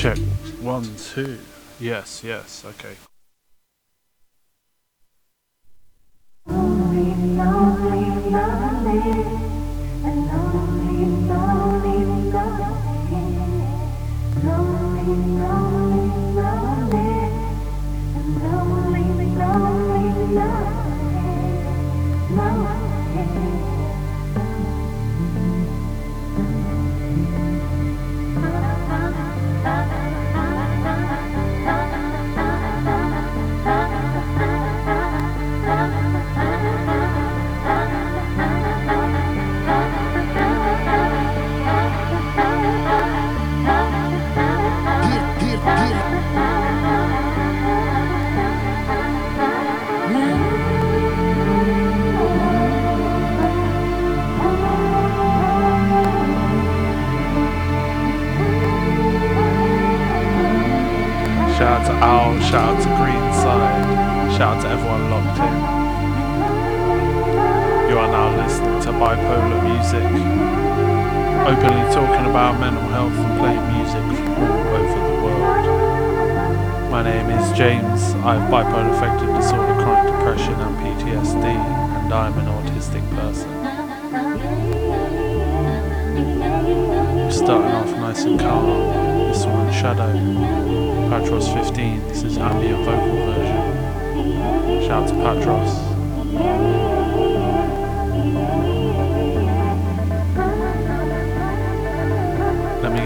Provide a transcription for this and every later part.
Check one, two. Yes, yes, okay. Lonely, lonely, lonely, openly talking about mental health and playing music all over the world. My name is James, I have bipolar affective disorder, chronic depression, and PTSD, and I am an autistic person. Starting off nice and calm. This one, Shadow. Patros 15, this is ambient vocal version. Shout out to Patros.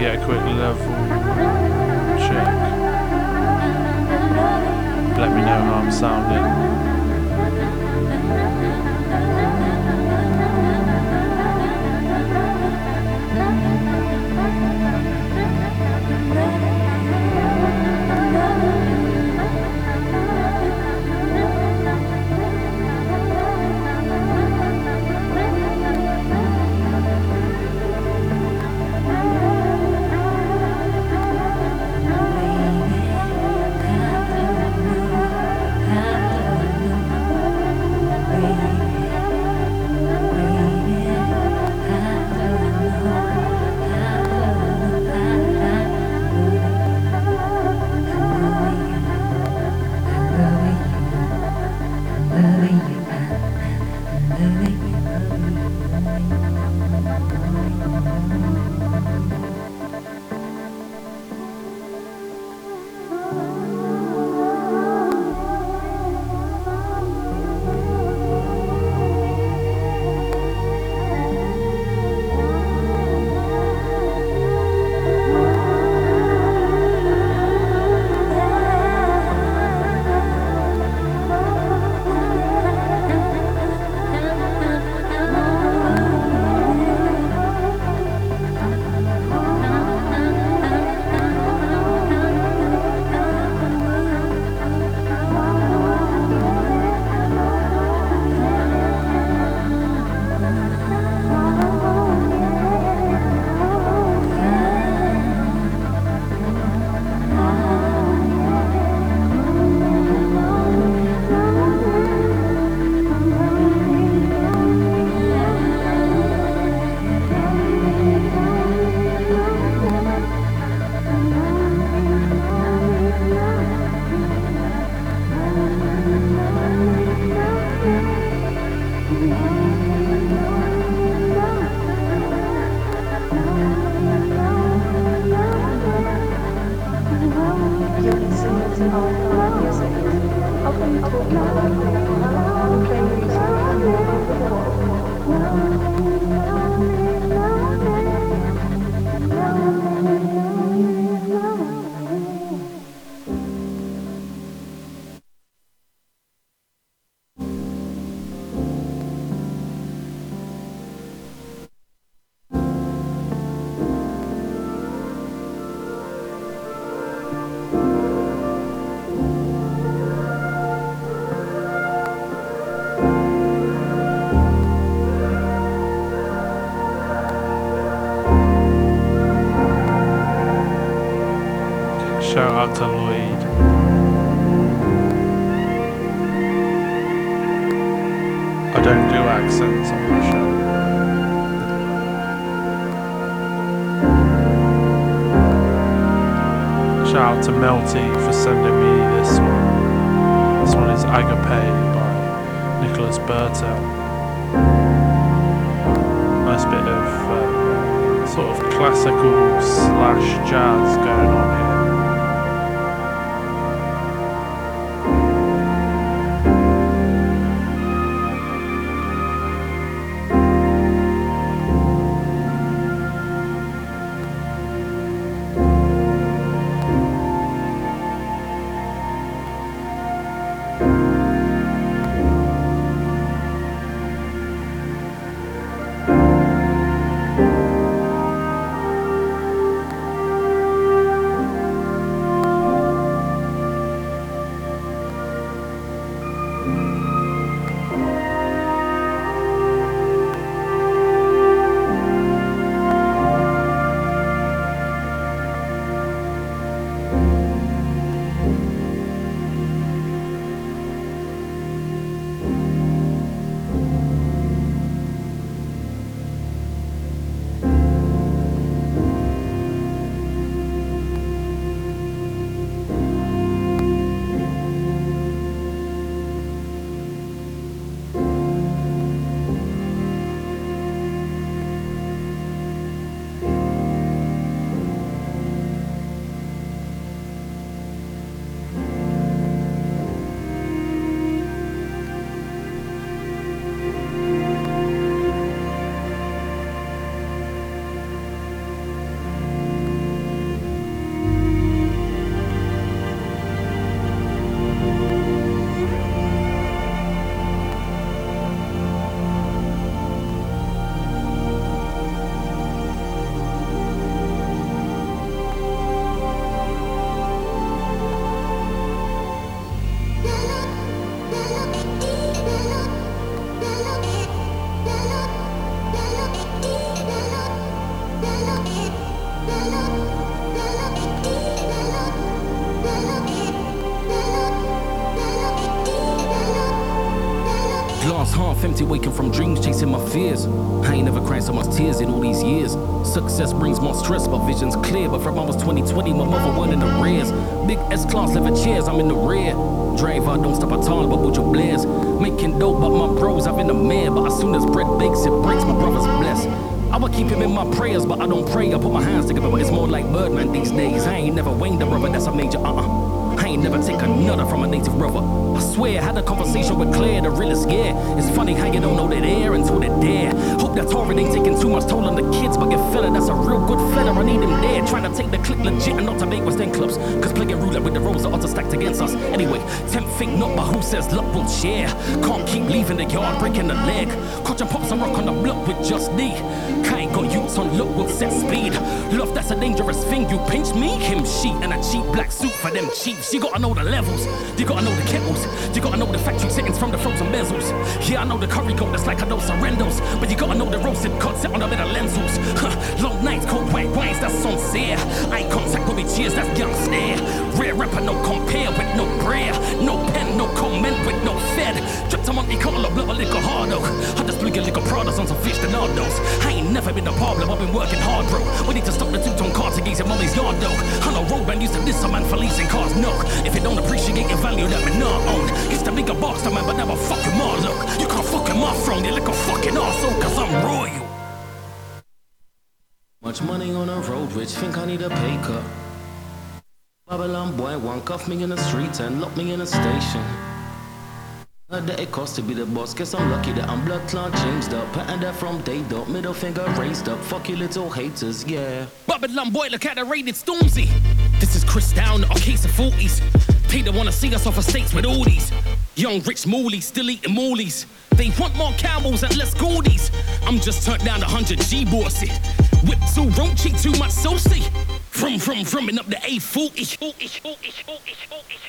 A quick level check. Let me know how I'm sounding. Slash jazz empty, waking from dreams, chasing my fears. I ain't never cried so much tears in all these years. Success brings more stress, but vision's clear. But from almost 2020, my mother went in the rears. Big S class leather chairs, I'm in the rear. Driver, don't stop at all, but with your blares. Making dope, but my bros, I'm in the mare. But as soon as bread bakes, it breaks, my brother's blessed. I would keep him in my prayers, but I don't pray. I put my hands together, but it's more like Birdman these days. I ain't never waned a brother, that's a major uh uh. Ain't never take another from a native brother. I swear, had a conversation with Claire, the realest yeah. It's funny how you don't know they're there until they're there. Hope that Tory ain't taking too much toll on the kids, but your fella, that's a real good fella. I need him there, trying to take the click legit and not to make West End clubs. Cause playing roulette with the rolls are odds stacked against us. Anyway, tempt think not, but who says luck will share? Can't keep leaving the yard, breaking the leg. Coach and pops a rock on the block with just me. Kind got youths on look will set speed. Love, that's a dangerous thing. You pinch me, him, she, and a cheap black suit for them chiefs. You gotta know the levels, you gotta know the kettles, you gotta know the factory settings from the frozen bezels. Yeah, I know the curry goat that's like dose of rendos, but you gotta know the roasted set on the of lentils. Huh. Long nights, cold white wines, that's sincere. Eye contact with me, cheers, that's young stare. Rare rapper, no compare with no prayer, no pen, no comment with no fed. Drip to Monte Carlo, blow a little harder. I just blew a little Pradas on some fish to nardos. I ain't never been a problem, I've been working hard, bro. We need to stop the two-tone car to gaze at mommy's yard, though. I know road man used to diss a man for leasing cars, no. If you don't appreciate your value, that me not own. Used to be a boss, man, but never fucking more, look. You can't fucking my throne, you look a fucking arsehole, cause I'm royal. Much money on the road, rich, think I need a pay cut. Babylon boy, one cuff me in the streets and lock me in a station. That it cost to be the boss. Guess I'm lucky that I'm blood clot changed up. Pattern that from day dot. Middle finger raised up. Fuck you little haters, yeah. Babylon boy, look at the rated Stormzy. This is Chris Down, our case of 40s. They don't wanna see us off of states with all these. Young rich moolies still eating moolies. They want more cowboys and less goodies. I'm just turned down 100 G bossy. Whip too raunchy, too much saucy. From, from, from, and up the A40.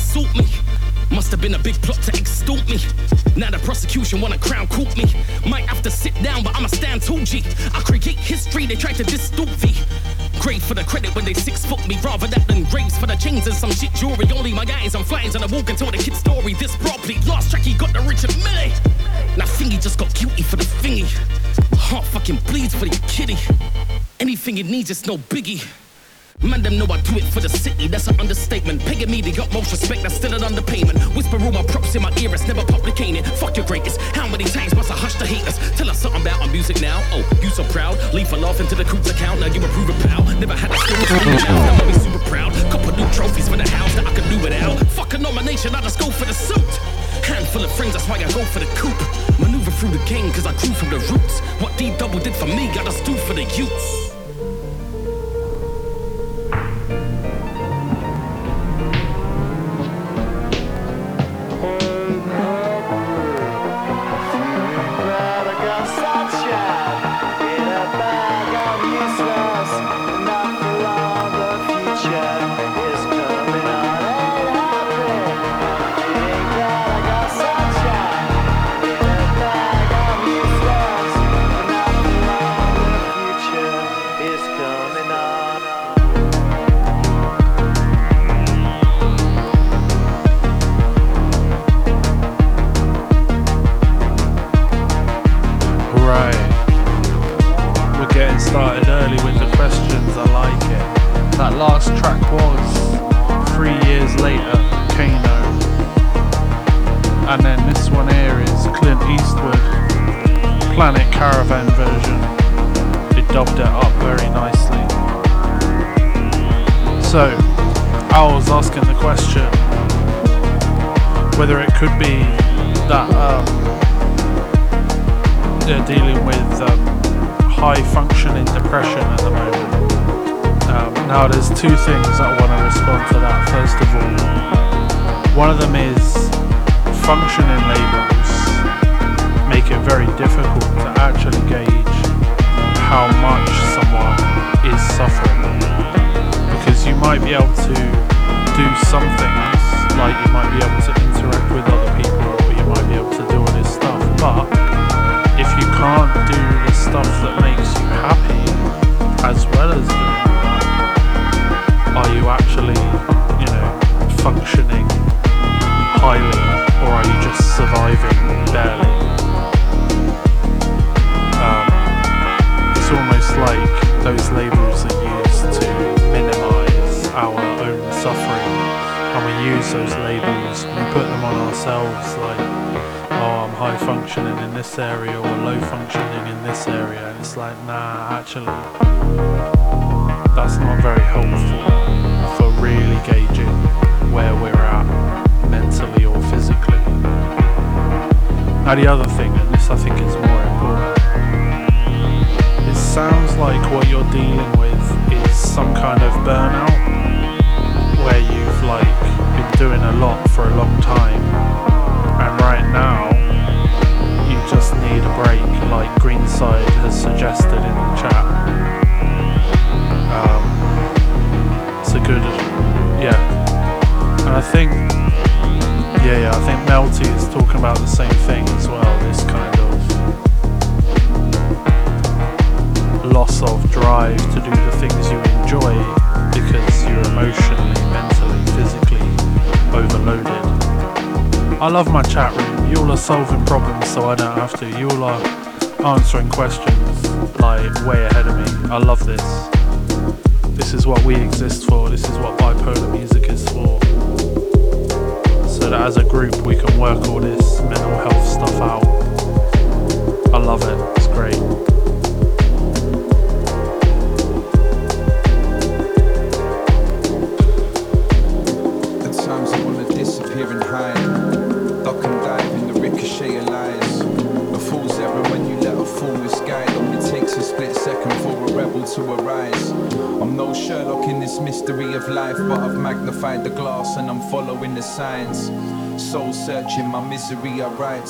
Suit me. Must have been a big plot to extort me. Now the prosecution want a crown court me. Might have to sit down, but I'ma stand 2G. I create history, they try to distort me. Great for the credit when they six foot me, rather that than graves for the chains and some shit jewelry. Only my guys, I'm flying on the walk and tell the kid story. This properly. Last track, he got the Richard Mille. Now Thingy just got guilty for the thingy. Heart fucking bleeds for the kitty. Anything it needs, it's no biggie. Man, them know I do it for the city, that's an understatement. Paying me the utmost respect, that's still an underpayment. Whisper all my props in my ear, it's never publicating. Fuck your greatest. How many times must I hush the haters? Tell us something about our music now. Oh, you so proud. Leave a laugh into the coops account, now you approve a pal. Never had a skill to now be super proud. Couple new trophies for the house that I can do without. Fuck a nomination, I just go for the suit. Handful of friends, that's why I go for the coupe. Maneuver through the game, cause I grew from the roots. What D double did for me, I just do for the youths.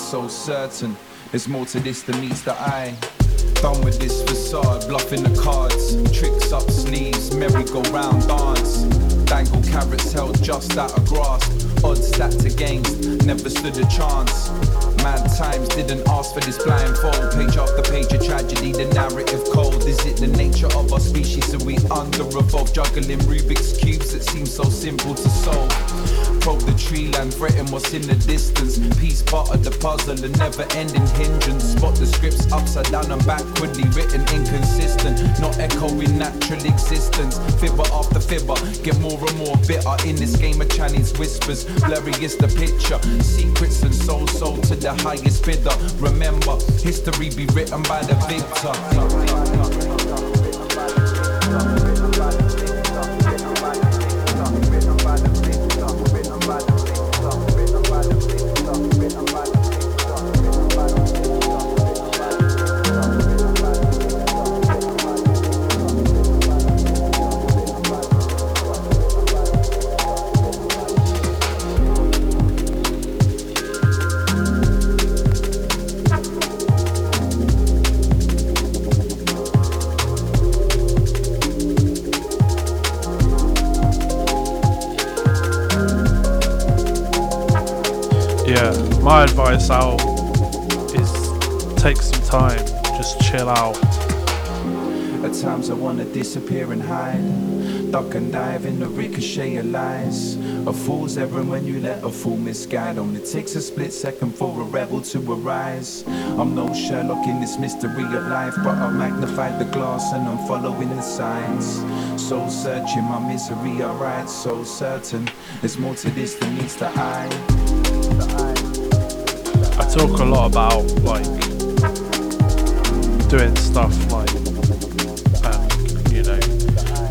So certain. There's more to this than meets the eye. Done with this facade, bluffing the cards, tricks up sleeves, merry-go-round dance. Dangle carrots held just out of grasp, odds stacked against, never stood a chance. Times didn't ask for this blindfold. Page after page of tragedy, the narrative cold. Is it the nature of our species? Are we under revolve, juggling Rubik's cubes that seem so simple to solve. Probe the tree line, threaten what's in the distance. Piece part of the puzzle, a never ending hindrance. Spot the scripts upside down and backwardly written, inconsistent. Not echoing natural existence. Fibber after fibber, get more and more bitter in this game of Chinese whispers. Blurry is the picture. Secrets and soul sold to the highest bidder. Remember, history be written by the victor. Time, just chill out. At times I wanna disappear and hide. Duck and dive in the ricochet of lies. A fool's errand when you let a fool misguide. Only takes a split second for a rebel to arise. I'm no Sherlock in this mystery of life, but I've magnified the glass and I'm following the signs. Soul searching my misery, alright, so certain. There's more to this than meets the eye. I talk a lot about like doing stuff like um, you know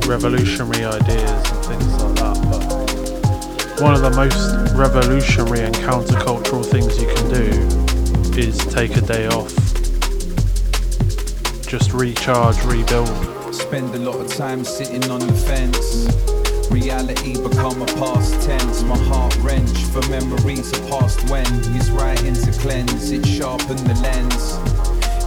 revolutionary ideas and things like that. But one of the most revolutionary and countercultural things you can do is take a day off, just recharge, rebuild. Spend a lot of time sitting on the fence. Reality become a past tense. My heart wrench for memories of past when. Use writing to cleanse, it sharpen the lens.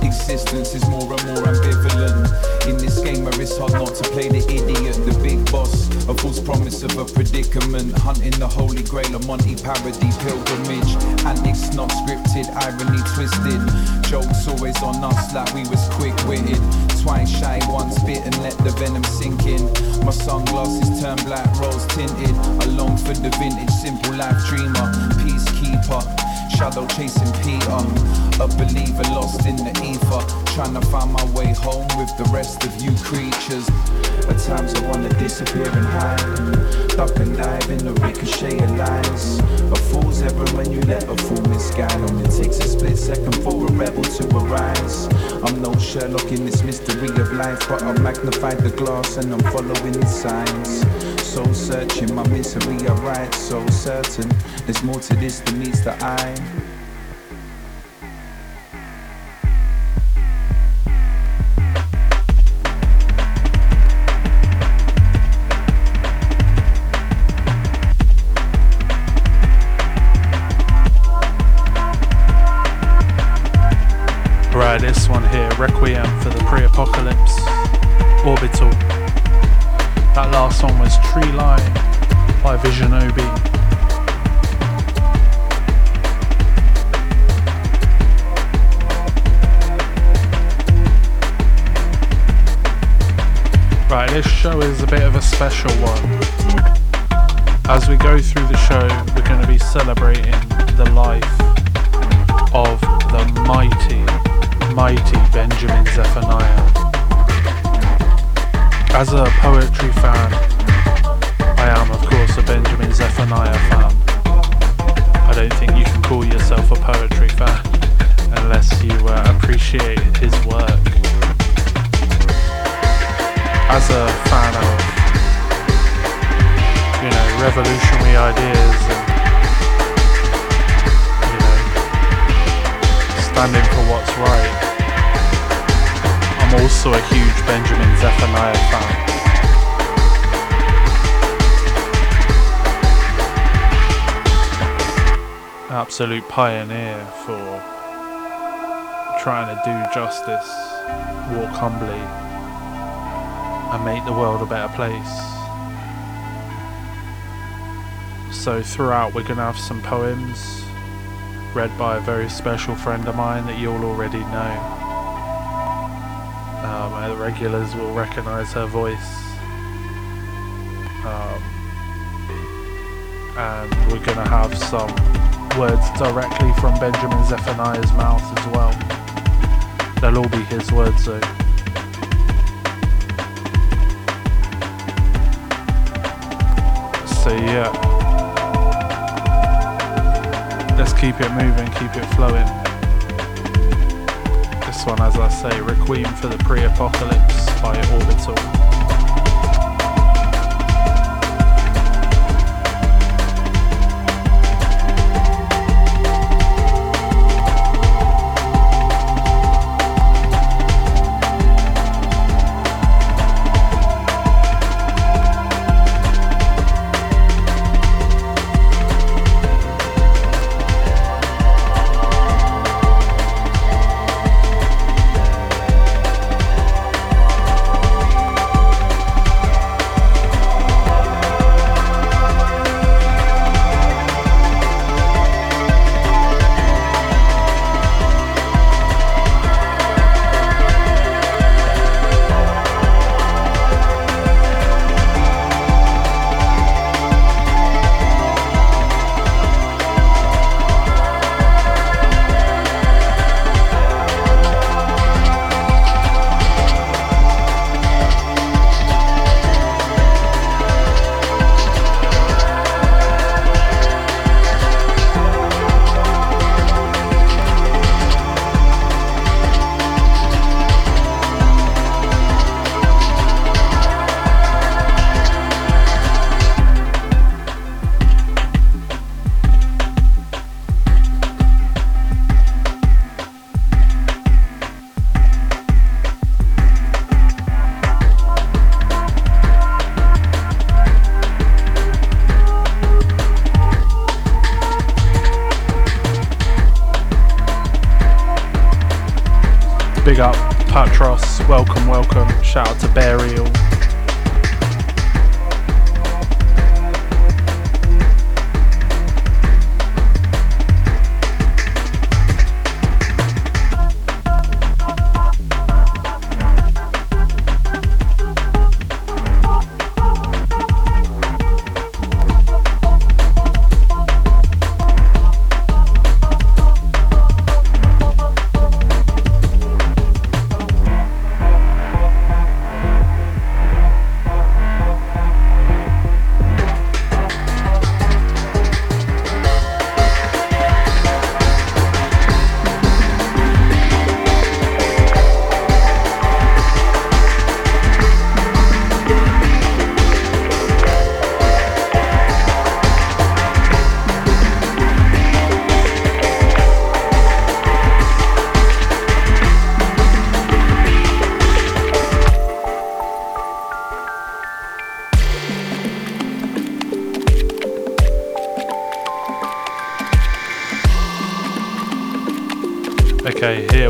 Existence is more and more ambivalent. In this game where it's hard not to play the idiot, the big boss. A false promise of a predicament. Hunting the holy grail, a Monty parody pilgrimage. Antics not scripted, irony twisted. Jokes always on us like we was quick witted. Twice shy, once bitten, let the venom sink in. My sunglasses turn black, rose tinted. I long for the vintage, simple life dreamer. Peacekeeper, shadow chasing Peter. A believer lost in the ether. Trying to find my way home with the rest of you creatures. At times I wanna disappear and hide. Duck and dive in the ricochet of lies. A fool's ever when you let a fool misguide. Only takes a split second for a rebel to arise. I'm no Sherlock in this mystery of life, but I've magnified the glass and I'm following the signs. Soul searching, my misery I write, so certain. There's more to this than meets the eye. This show is a bit of a special one. As we go through the show, we're going to be celebrating the life of the mighty, mighty Benjamin Zephaniah. As a poetry fan, I am, of course, a Benjamin Zephaniah fan. I don't think you can call yourself a poetry fan unless you uh, appreciate his work. As a fan of, you know, revolutionary ideas and, you know, standing for what's right. I'm also a huge Benjamin Zephaniah fan. Absolute pioneer for trying to do justice, walk humbly, and make the world a better place. So, throughout, we're going to have some poems read by a very special friend of mine that you'll already know. Um, the regulars will recognize her voice. Um, and we're going to have some words directly from Benjamin Zephaniah's mouth as well. They'll all be his words though. So yeah, let's keep it moving, keep it flowing. This one, as I say, Requiem for the Pre-Apocalypse by Orbital.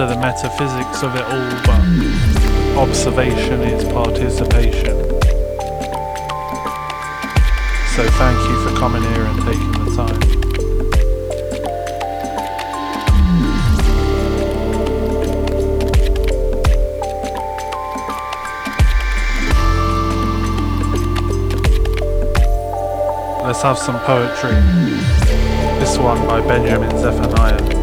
to the metaphysics of it all, but observation is participation. So thank you for coming here and taking the time. Let's have some poetry. This one by Benjamin Zephaniah.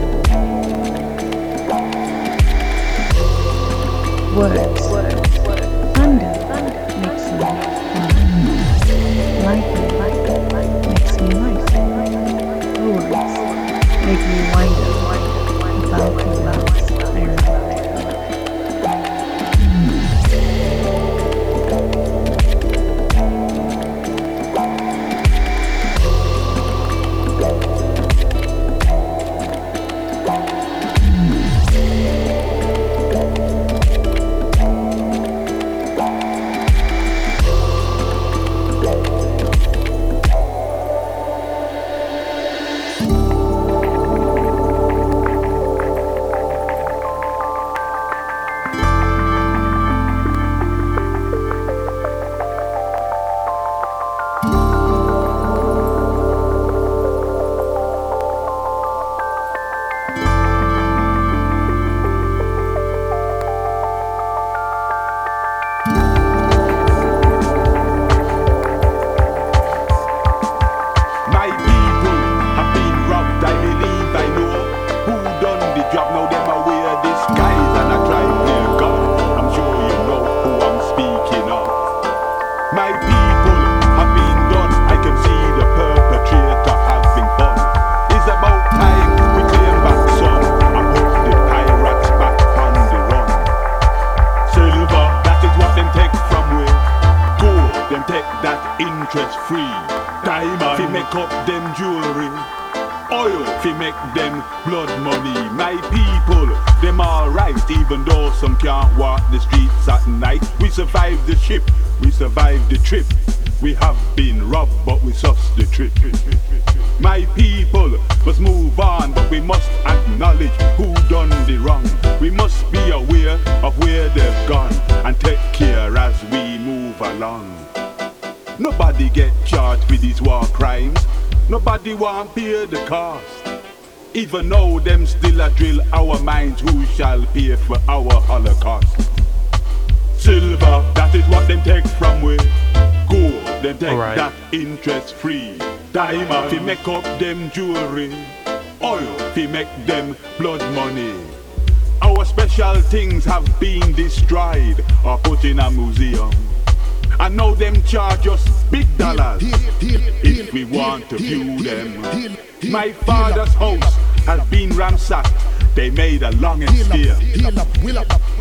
interest free. Diamond, fi make up them jewelry. Oil, fi make them blood money. My people, them alright, even though some can't walk the streets at night. We survive the ship, we survive the trip. We have been robbed, but we suss the trip. My people must move on, but we must acknowledge who done the wrong. We must be aware of where they've gone and take care as we move along. Nobody get charged with these war crimes. Nobody want pay the cost. Even though them still a drill our minds, who shall pay for our Holocaust? Silver, that is what them take from we. Gold, them take Alright. that interest free. Diamond, fi make up them jewelry. Oil, fi make them blood money. Our special things have been destroyed or put in a museum. And now them charge us big dollars if we want to view them. My father's house has been ransacked. They made a long escape.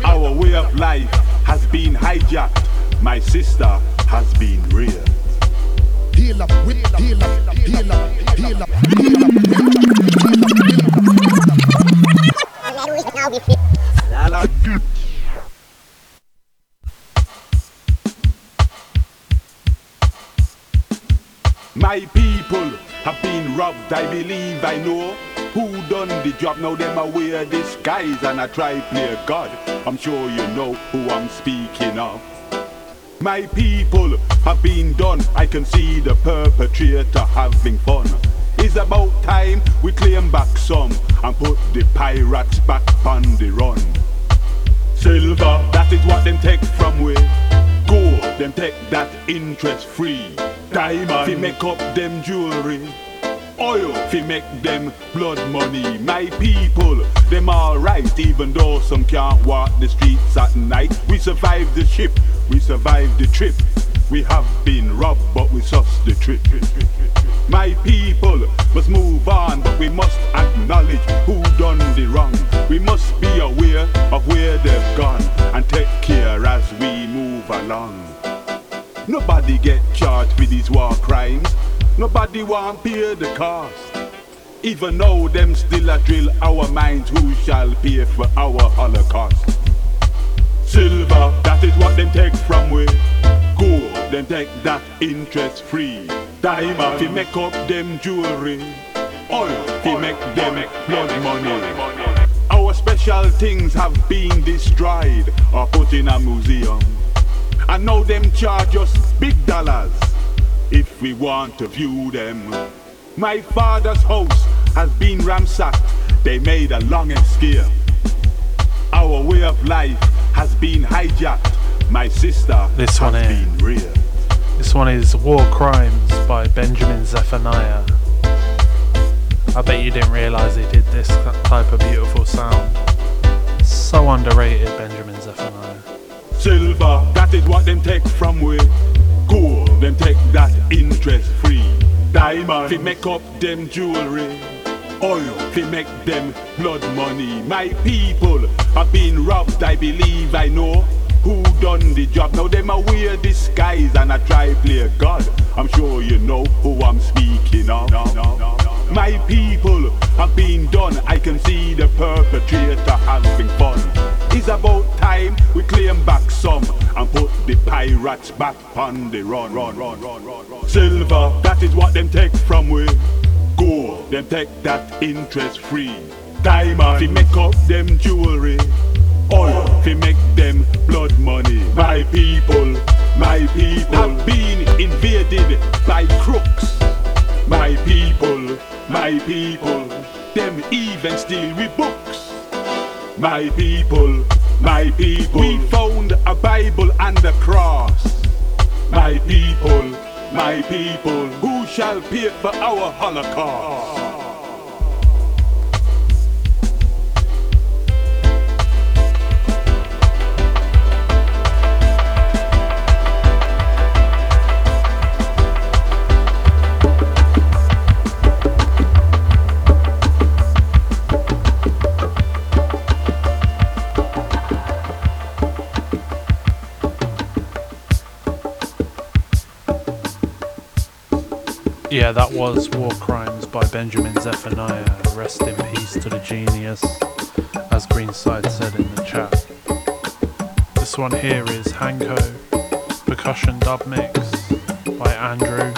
Our way of life has been hijacked. My sister has been reared. Heal up, with, heal up, heal up, heal up, heal up, My people have been robbed, I believe I know who done the job. Now them are wear disguise and I try play God. I'm sure you know who I'm speaking of. My people have been done, I can see the perpetrator having fun. It's about time we claim back some and put the pirates back on the run. Silver, that is what them take from we. Gold, them take that interest free. Diamond, fi make up them jewelry. Oil, fi make them blood money. My people, them alright, even though some can't walk the streets at night. We survived the ship, we survived the trip. We have been robbed, but we sussed the trip. My people must move on, but we must acknowledge who done the wrong. We must be aware of where they've gone and take care as we move along. Nobody get charged with these war crimes. Nobody want pay the cost. Even though them still a drill our minds, who shall pay for our Holocaust? Silver, that is what them take from we. Gold, them take that interest free. Diamond, fi make up them jewelry. Oil, fi make them blood money. Our special things have been destroyed or put in a museum. And now them charge us big dollars if we want to view them. My father's house has been ransacked. They made a long escape. Our way of life has been hijacked. My sister This has one here. been reared. This one is War Crimes by Benjamin Zephaniah. I bet you didn't realise he did this type of beautiful sound. So underrated, Benjamin Zephaniah. Silver, that is what them take from we. Gold, them take that interest free. Diamond, fi make up them jewelry. Oil, fi make them blood money. My people have been robbed, I believe I know. Who done the job? Now them a wear disguise and I try play God. I'm sure you know who I'm speaking of. My people have been done. I can see the perpetrator having fun. It's about time we claim back some and put the pirates back on the run. run, run, run, run, run. Silver, that is what them take from we. Gold, them take that interest free. Diamond, fi make up them jewelry. Oil, fi make them blood money. My people, my people have been invaded by crooks. My people, my people, them even steal we books. My people, my people, we found a Bible and a cross. My people, my people, who shall pay for our Holocaust? Yeah, that was War Crimes by Benjamin Zephaniah. Rest in peace to the genius, as Greenside said in the chat. This one here is Hanko, percussion dub mix by Andrew.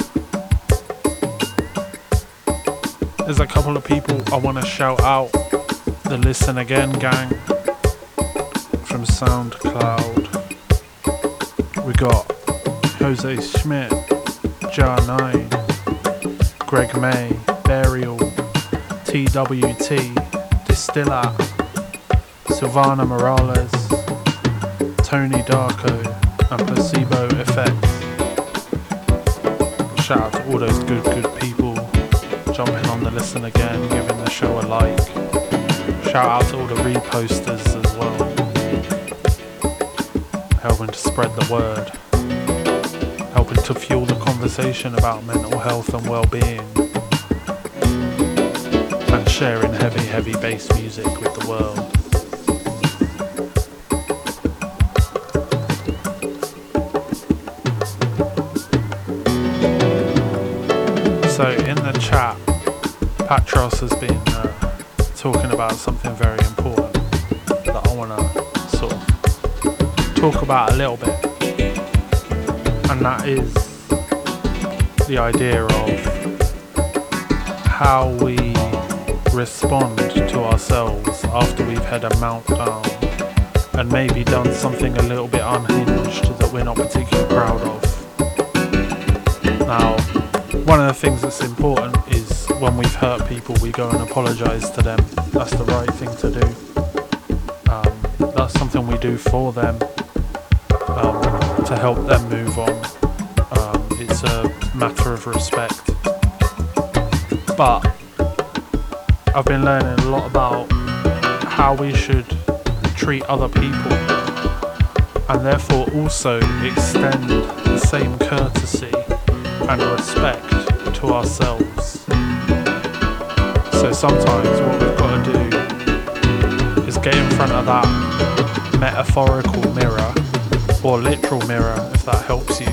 There's a couple of people I want to shout out. The Listen Again gang from SoundCloud. We got Jose Schmidt, Jar 9, Greg May, Burial, TWT, Distilla, Silvana Morales, Tony Darko, and Placebo Effects. Shout out to all those good, good people jumping on the listen again, giving the show a like. Shout out to all the reposters as well, helping to spread the word, to fuel the conversation about mental health and well-being, and sharing heavy, heavy bass music with the world. So in the chat, Patros has been uh, talking about something very important that I want to sort of talk about a little bit, and that is the idea of how we respond to ourselves after we've had a meltdown and maybe done something a little bit unhinged that we're not particularly proud of. Now, one of the things that's important is when we've hurt people, we go and apologise to them. That's the right thing to do. Um, that's something we do for them to help them move on. Um, it's a matter of respect. But I've been learning a lot about how we should treat other people and therefore also extend the same courtesy and respect to ourselves. So sometimes what we've got to do is get in front of that metaphorical mirror or literal mirror if that helps you.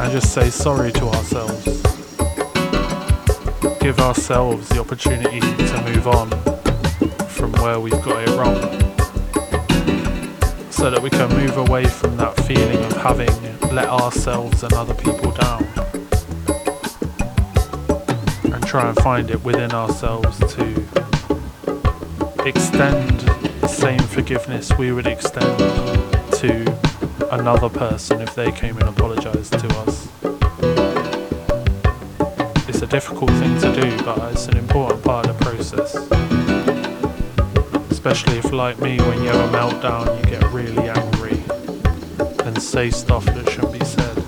And just say sorry to ourselves. Give ourselves the opportunity to move on from where we've got it wrong. So that we can move away from that feeling of having let ourselves and other people down. And try and find it within ourselves to extend the same forgiveness we would extend to another person if they came and apologized to us. It's a difficult thing to do, but it's an important part of the process. Especially if, like me, when you have a meltdown, you get really angry and say stuff that shouldn't be said.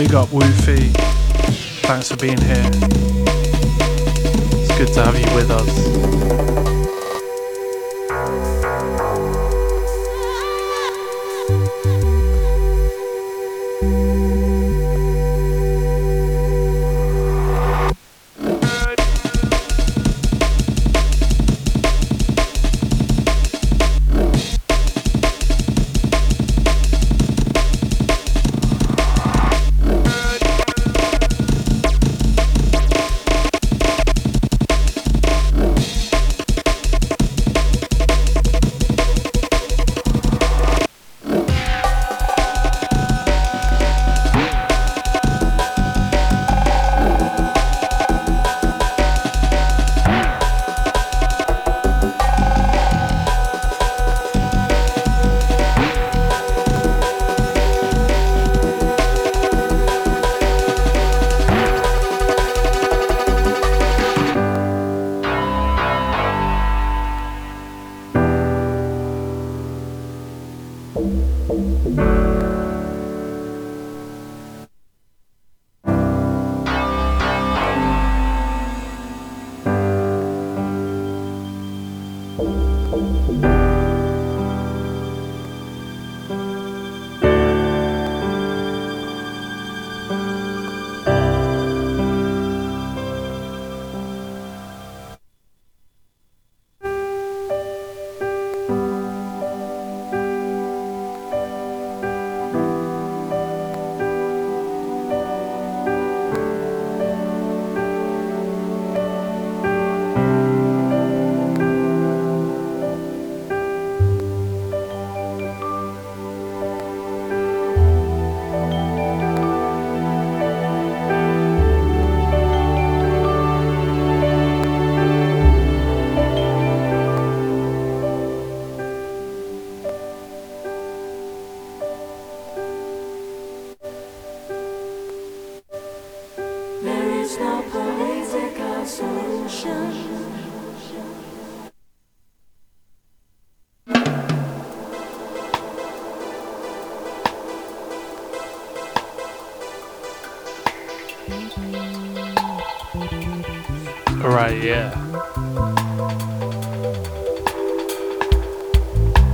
Big up Woofy. Thanks for being here.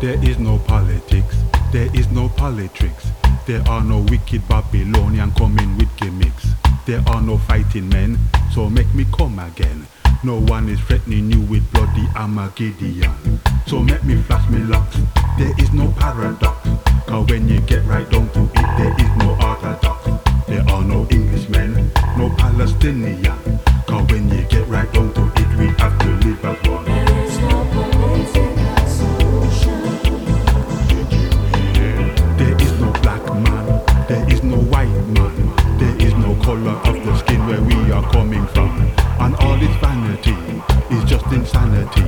There is no politics, there is no politics. There are no wicked Babylonian coming with gimmicks. There are no fighting men, so make me come again. No one is threatening you with bloody Armageddon. So make me flash me locks. There is no paradox. Cause when you get right down to it, there is no orthodox. There are no Englishmen, no Palestinian. Cause when you get right down to it, we have to live as one. This vanity is just insanity.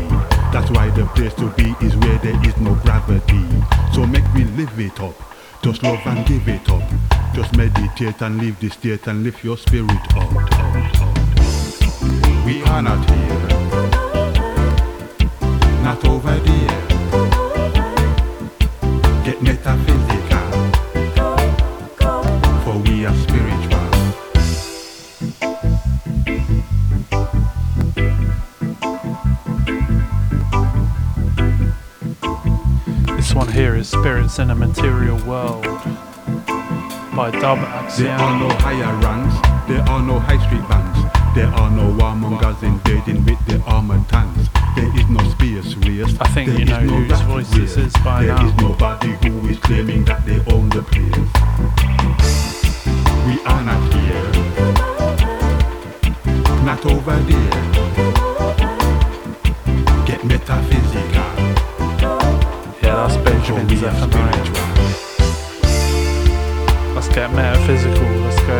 That's why the place to be is where there is no gravity. So make me live it up, just love and give it up. Just meditate and leave the state and lift your spirit up. We are not here, not over there. Get metaphysical, in a Material World by Dub There are no higher ranks, there are no high street bands, there are no warmongers invading with their armored tanks. There is no space race. I think there you know no whose voice this race. is by There now. is nobody who is claiming that they own the place. We are not here, not over there. Get metaphysical, Yeah, that's for Benjamin Zephaniah. Let's get metaphysical. Let's go.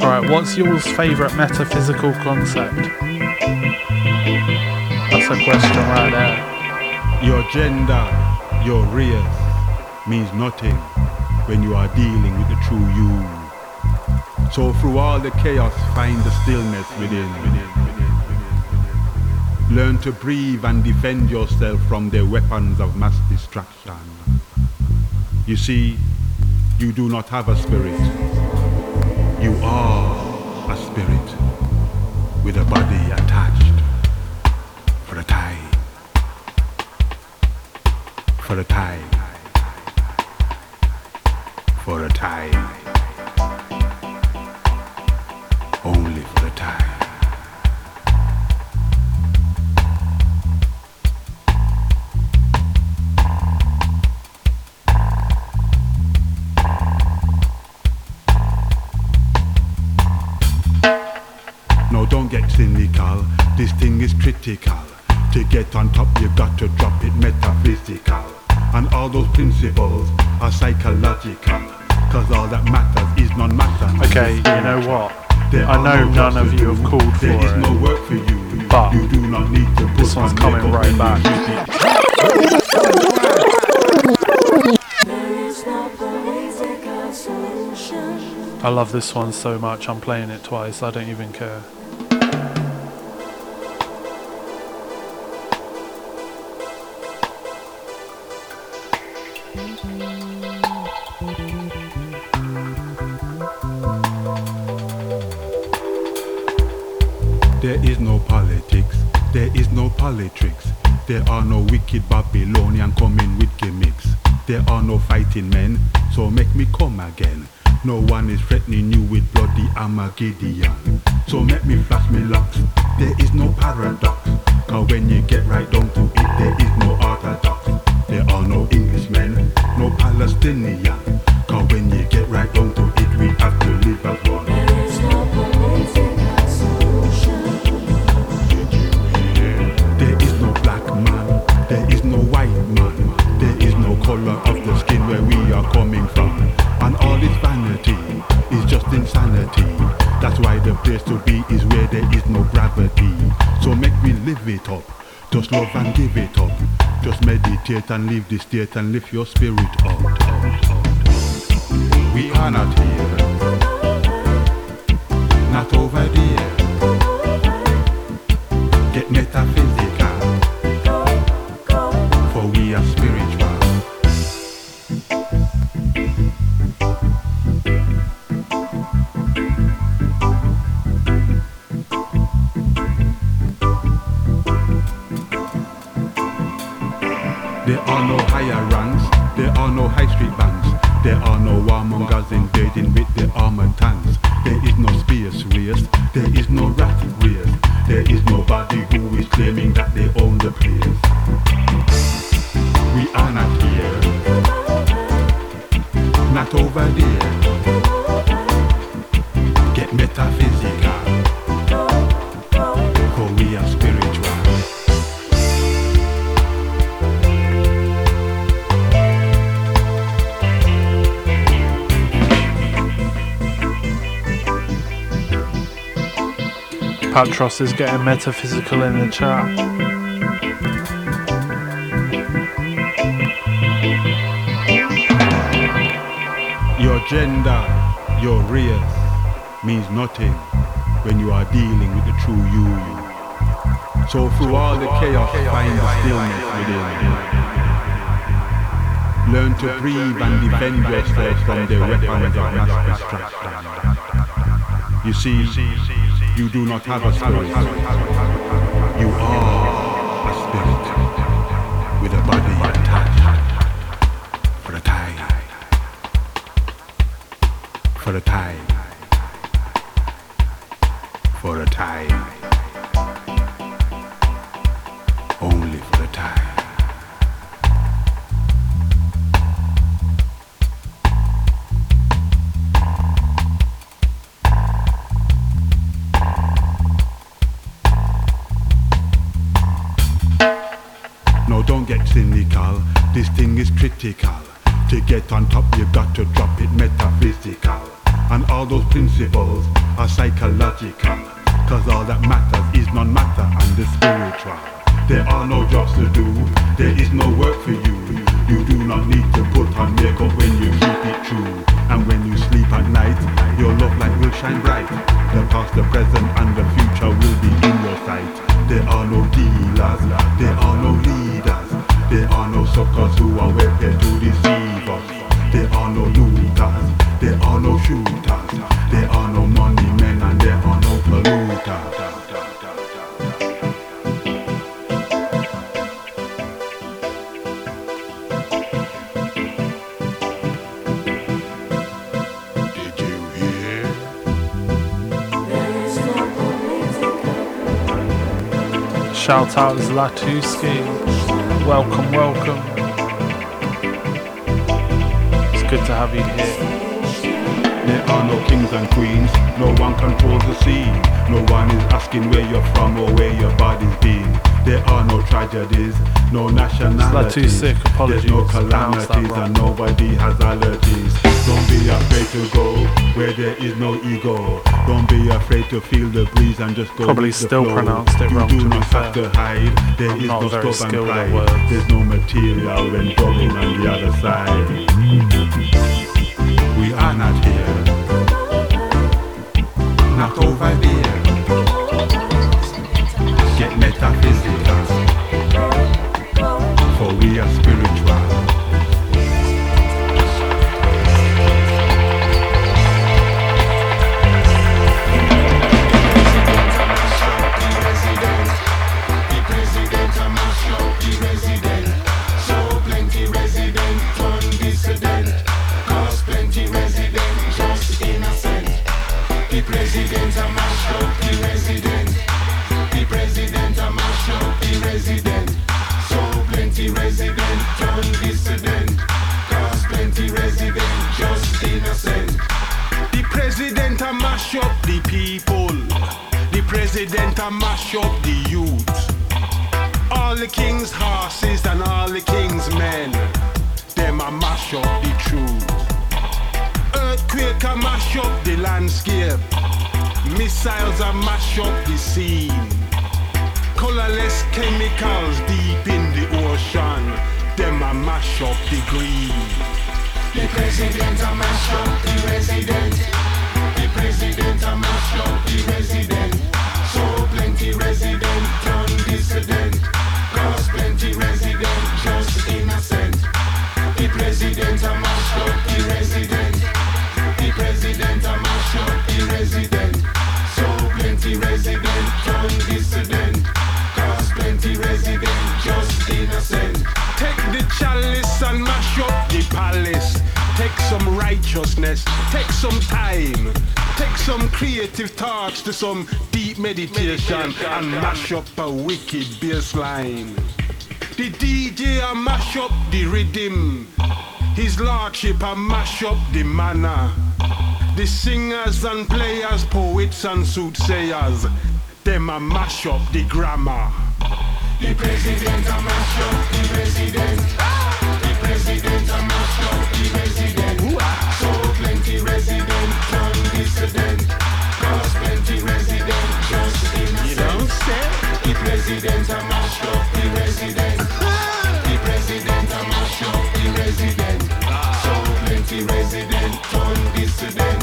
Alright, what's yours favourite metaphysical concept? That's a question right there. Your gender, your race means nothing when you are dealing with the true you. So through all the chaos, find the stillness within. Learn to breathe and defend yourself from their weapons of mass destruction. You see, you do not have a spirit. You are a spirit none of you have called for it, no work for you. but you do not need to this one's coming right back. visit. There is no political solution. I love this one so much, I'm playing it twice, I don't even care. Mm-hmm. There is no politics, there is no politics. There are no wicked Babylonian coming with gimmicks. There are no fighting men, so make me come again. No one is threatening you with bloody Armageddon. So make me flash me locks. There is no paradox. Cause when you get right down to it, there is no orthodox. There are no Englishmen, no Palestinian. Cause when you get right down to it, we have to live as one. Why the place to be is where there is no gravity. So make me live it up, just love and give it up. Just meditate and leave the state and lift your spirit out. We are not here, not over there. Get metaphysical, Patros is getting metaphysical in the chat. Your gender, your race means nothing when you are dealing with the true you. So through all the chaos, find the stillness within. Learn to breathe and defend yourself from the weapons of mass destruction. You see, you do not have a spirit. You are There are no dealers, there are no leaders, there are no suckers who are out Zlatuski. Welcome, welcome. It's good to have you here. There are no kings and queens, no one controls the sea. No one is asking where you're from or where your body's been. There are no tragedies, no nationalities. too sick, apologies. There's no calamities and nobody has allergies. Don't be afraid to go where there is no ego. Don't be afraid to feel the breeze and just go Probably still flow. pronounced it you wrong, do to be not have to hide. There I'm is no stop and pride. There's no material when going on the other side. We are not here. Not over there. Get metaphysical. Some deep meditation and mash up a wicked bass line. The DJ a mash up the rhythm. His lordship a mash up the manner. The singers and players, poets and soothsayers, them a mash up the grammar. The president a mash up the resident. President a mash up the resident. The president a mash up the resident. So plenty resident turn dissident.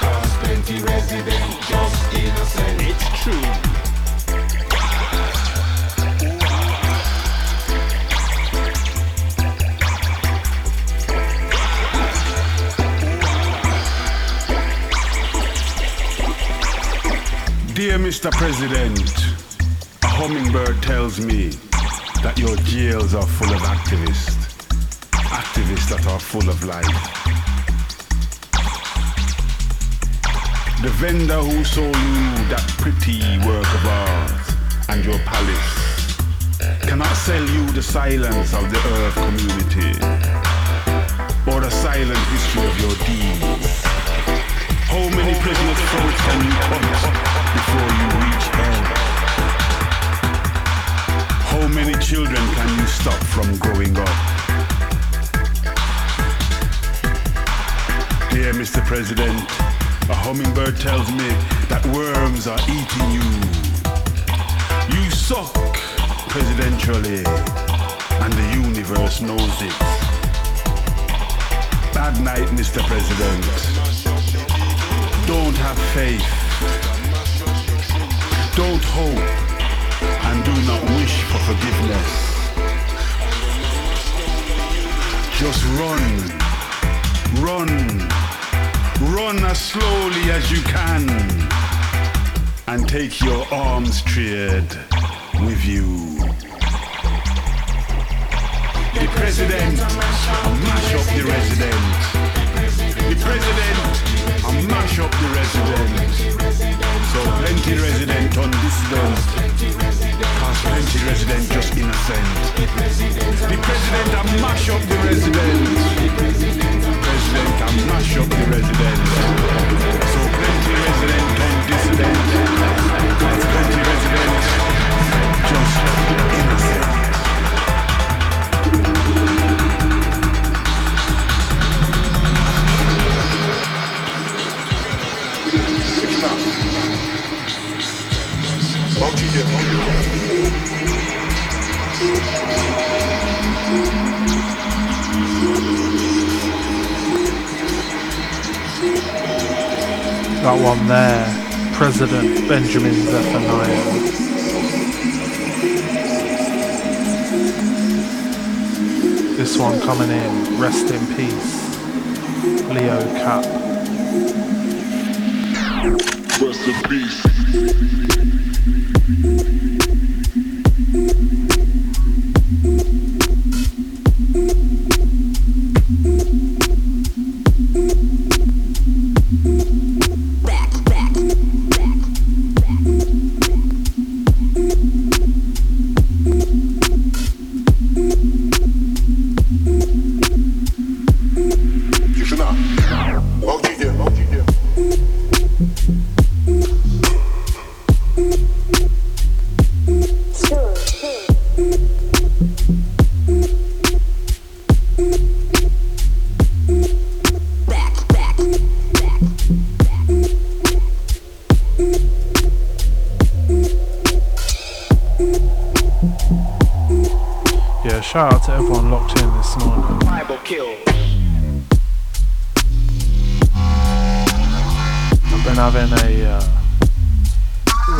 Cause plenty resident just innocent. It's true. Dear Mr. President, a hummingbird tells me that your jails are full of activists. Activists that are full of life. The vendor who sold you that pretty work of art and your palace cannot sell you the silence of the earth community or the silent history of your deeds. How many prisoners' throats can you cut before you How many children can you stop from growing up? Dear Mr. President, a hummingbird tells me that worms are eating you. You suck presidentially, and the universe knows it. Bad night, Mr. President. Don't have faith. Don't hope. Not wish for forgiveness. Just run. Run. Run as slowly as you can. And take your arms triad with you. The president, mash up the resident. The president, I mash up the resident. So plenty resident on dissident. Cause Plenty resident just innocent. The president a mash up the resident. President a mash up the resident. So plenty resident don't dissident. Plenty resident just innocent. Stop. That one there, President Benjamin Zephaniah. This one coming in, rest in peace, Leo Cap. Rest in peace. Been having a uh,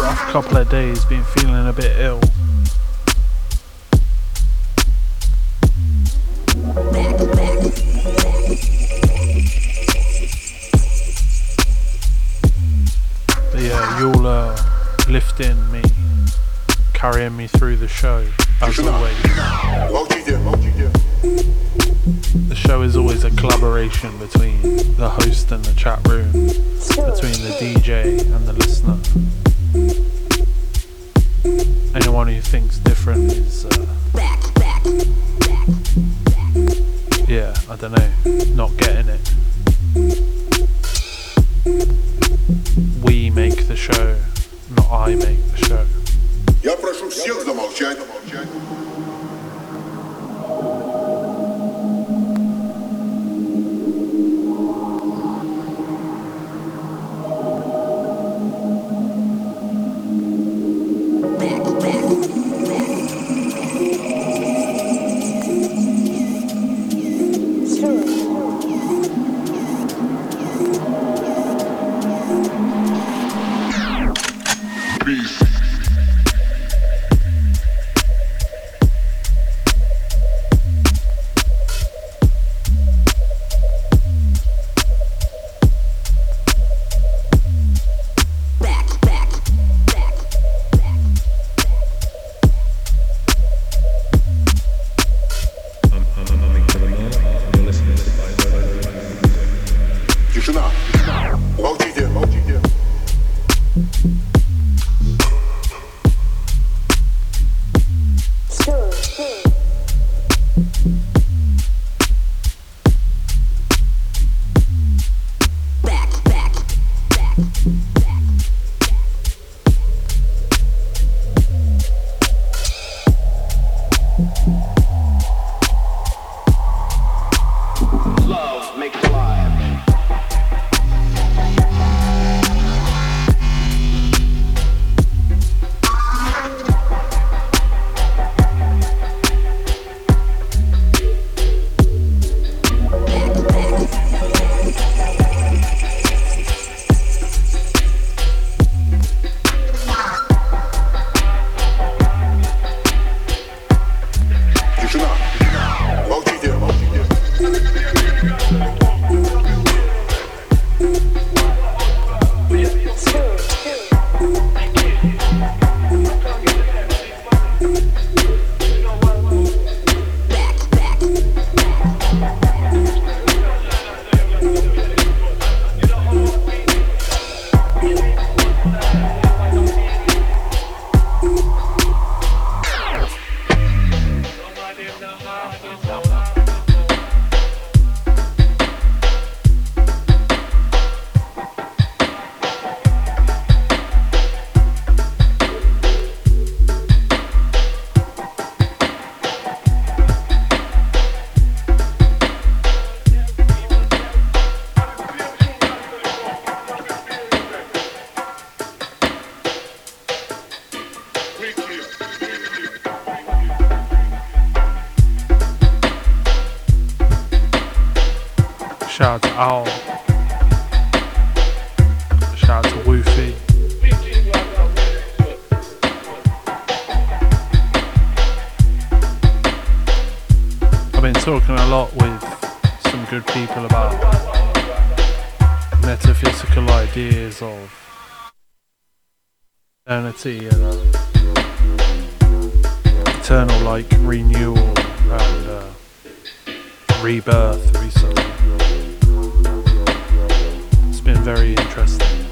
rough couple of days, been feeling a bit ill. But yeah, you'll uh, lifting me, carrying me through the show, as always Молчите. Молчите. The show is always a collaboration between the host and the chat room, between the DJ and the listener. Anyone who thinks different is, uh, yeah, I don't know, not getting it. We make the show, not I make the show. Я прошу всех замолчать. Shout out to Owl. Shout out to Woofy. I've been talking a lot with some good people about metaphysical ideas of eternity and eternal like renewal and uh, rebirth recently. Very interesting.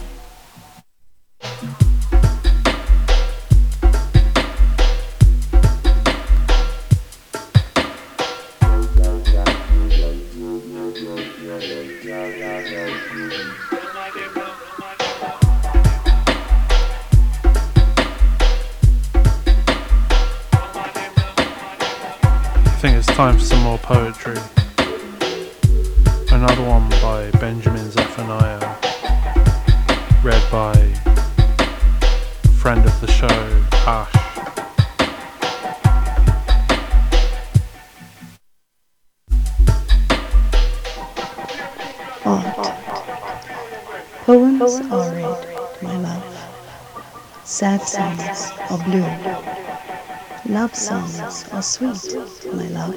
Love songs are sweet, my love.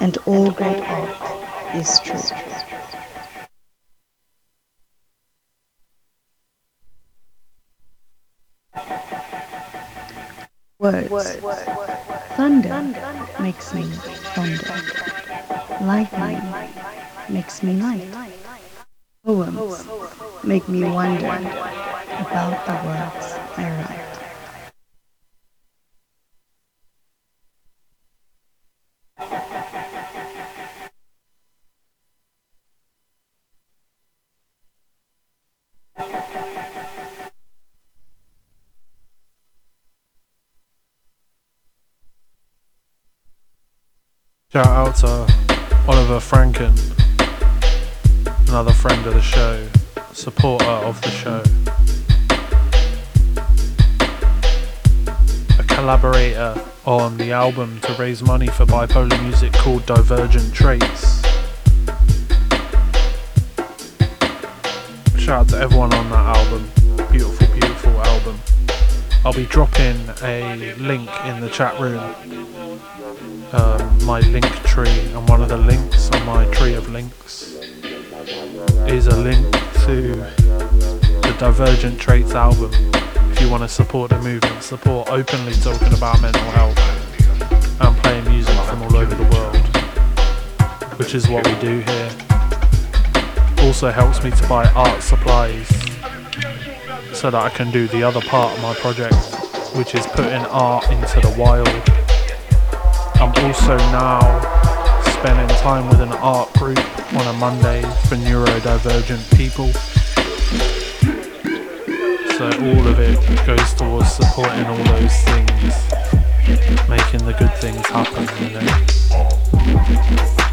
And all great art is true. Words. Thunder makes me thunder. Lightning makes me light. Poems make me wonder about the words I write. Shout out to Oliver Franken, another friend of the show, supporter of the show, a collaborator on the album to raise money for bipolar music called Divergent Traits. Shout out to everyone on that album. Beautiful, beautiful album. I'll be dropping a link in the chat room um, my link tree and one of the links on my tree of links is a link to the Divergent Traits album if you want to support the movement, support openly talking about mental health and playing music from all over the world, which is what we do here. Also helps me to buy art supplies so that I can do the other part of my project, which is putting art into the wild. I'm also now spending time with an art group on a Monday for neurodivergent people. So all of it goes towards supporting all those things, making the good things happen, you know.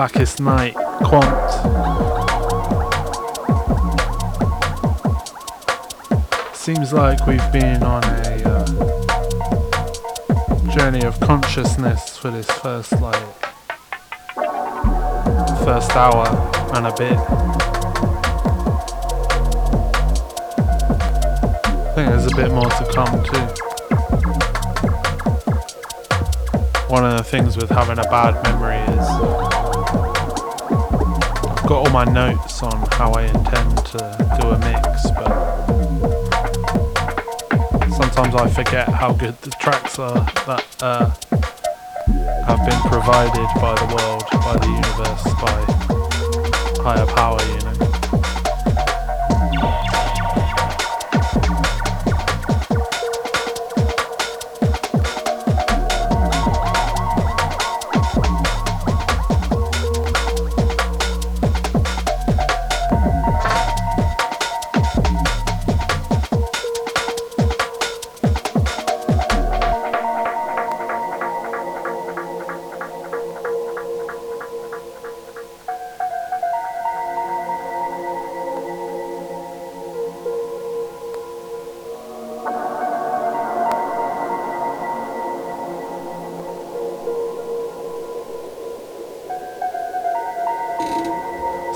Blackest Night, Quant. Seems like we've been on a uh, journey of consciousness for this first like first hour and a bit. I think there's a bit more to come too. One of the things with having a bad memory is got all my notes on how I intend to do a mix, but sometimes I forget how good the tracks are that uh, have been provided by the world, by the universe, by higher power,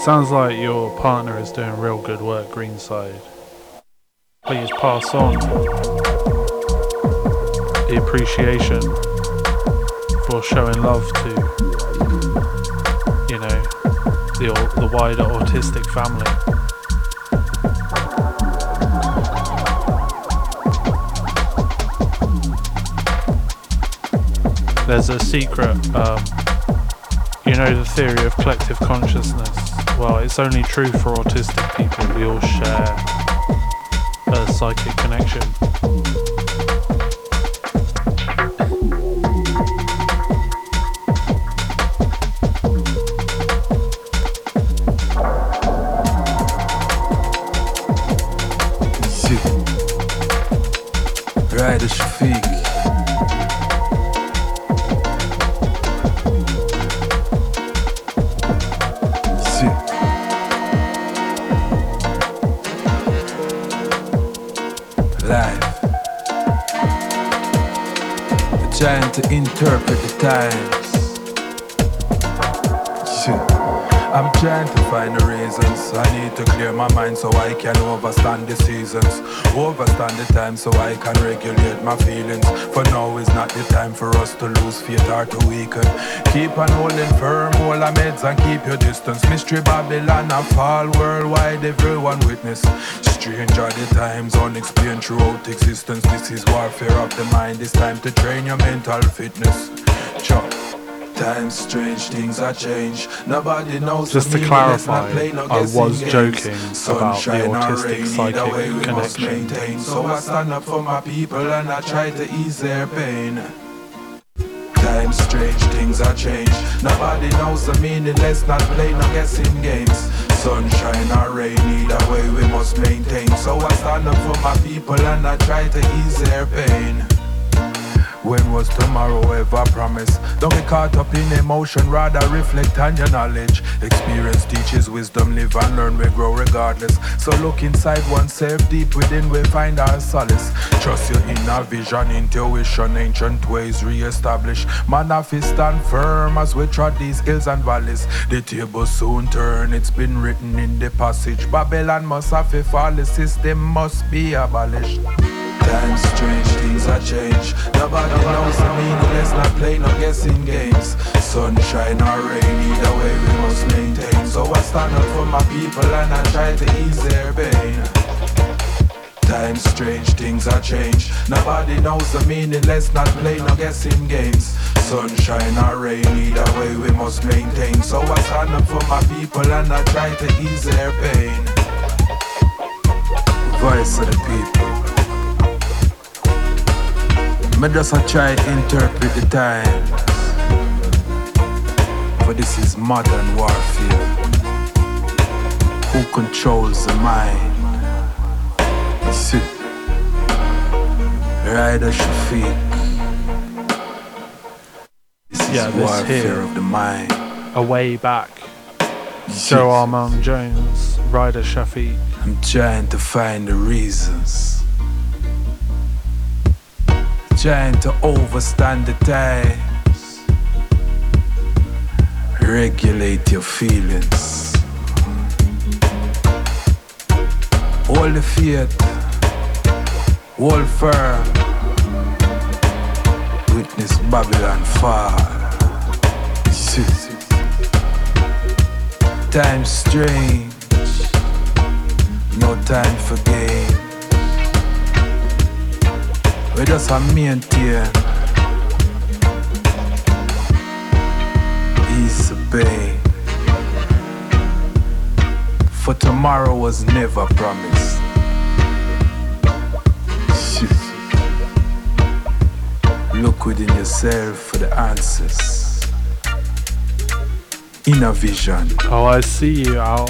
Sounds like your partner is doing real good work, Greenside. Please pass on the appreciation for showing love to, you know, the the wider autistic family. There's a secret, um, you know, the theory of collective consciousness. Well, it's only true for autistic people. We all share a psychic connection. To interpret the times. I'm trying to find the clear my mind so I can overstand the seasons. Overstand the time so I can regulate my feelings. For now is not the time for us to lose faith or to weaken. Keep on holding firm, hold our meds and keep your distance. Mystery Babylon, a fall worldwide, everyone witness. Strange are the times, unexplained throughout existence. This is warfare of the mind. It's time to train your mental fitness. Chop. Times strange, things are changed. Nobody knows Just to clarify, play no I was joking about the autistic psychic either way we must connection. maintain. So I stand up for my people and I try to ease their pain. Times strange, things are changed. Nobody knows the meaning, let's not play no guessing games. Sunshine or rain, either way we must maintain. So I stand up for my people and I try to ease their pain. When was tomorrow ever promised? Don't get caught up in emotion, rather reflect on your knowledge. Experience teaches wisdom, live and learn, we grow regardless. So look inside oneself, deep within we find our solace. Trust your inner vision, intuition, ancient ways re-establish. Man of it stand firm as we trod these hills and valleys. The table soon turn, it's been written in the passage. Babylon must have a fall, the system must be abolished. Times strange, things are changed. Nobody knows the meaning, let's not play no guessing games. Sunshine or rain, either way we must maintain. So I stand up for my people and I try to ease their pain. Times strange, things are changed. Nobody knows the meaning, let's not play no guessing games. Sunshine or rain, either way we must maintain. So I stand up for my people and I try to ease their pain. Voice of the people. Me just a try interpret the times. For this is modern warfare. Who controls the mind? See, Rider Shafique. This is Yeah, this warfare here. of the mind. A way back. Joe Armand Jones, Rider Shafique. I'm trying to find the reasons. Trying to overstand the times. Regulate your feelings. Hold the faith. Hold firm. Witness Babylon fall. Shit. Time strange. No time for game. We just a maintain. Ease the pain. For tomorrow was never promised. Look within yourself for the answers. Inner vision. Oh, I see you, Al.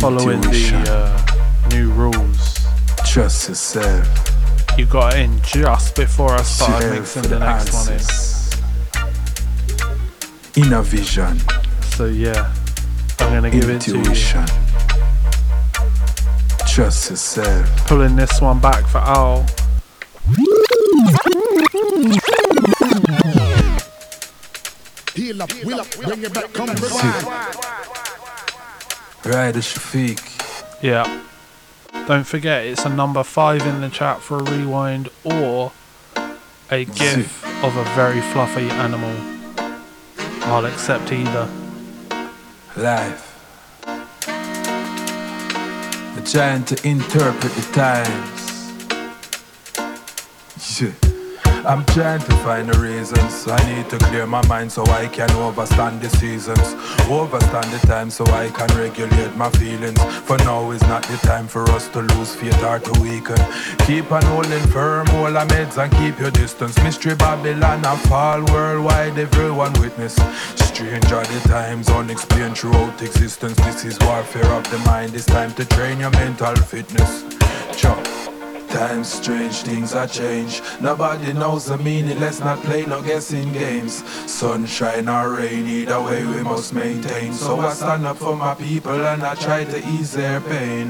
Following the uh, new rules. Trust yourself. You got in just before I started Self mixing the the next one in. Inner vision. So yeah, I'm gonna give it to you. Intuition. Trust yourself. Pulling this one back for Al. Heal up, will up, bring it back, come revive. Rider Shafique. Yeah. Don't forget, it's a number five in the chat for a rewind or a gif of a very fluffy animal. I'll accept either. Life. Trying to interpret the times. Shit. I'm trying to find the reasons. I need to clear my mind so I can overstand the seasons. Overstand the time so I can regulate my feelings. For now is not the time for us to lose faith or to weaken. Keep on holding firm, hold our meds and keep your distance. Mystery Babylon, a fall worldwide, everyone witness. Strange are the times, unexplained throughout existence. This is warfare of the mind. It's time to train your mental fitness. Chop. Times strange, things are changed. Nobody knows the meaning, let's not play no guessing games. Sunshine or rain, either way we must maintain. So I stand up for my people and I try to ease their pain.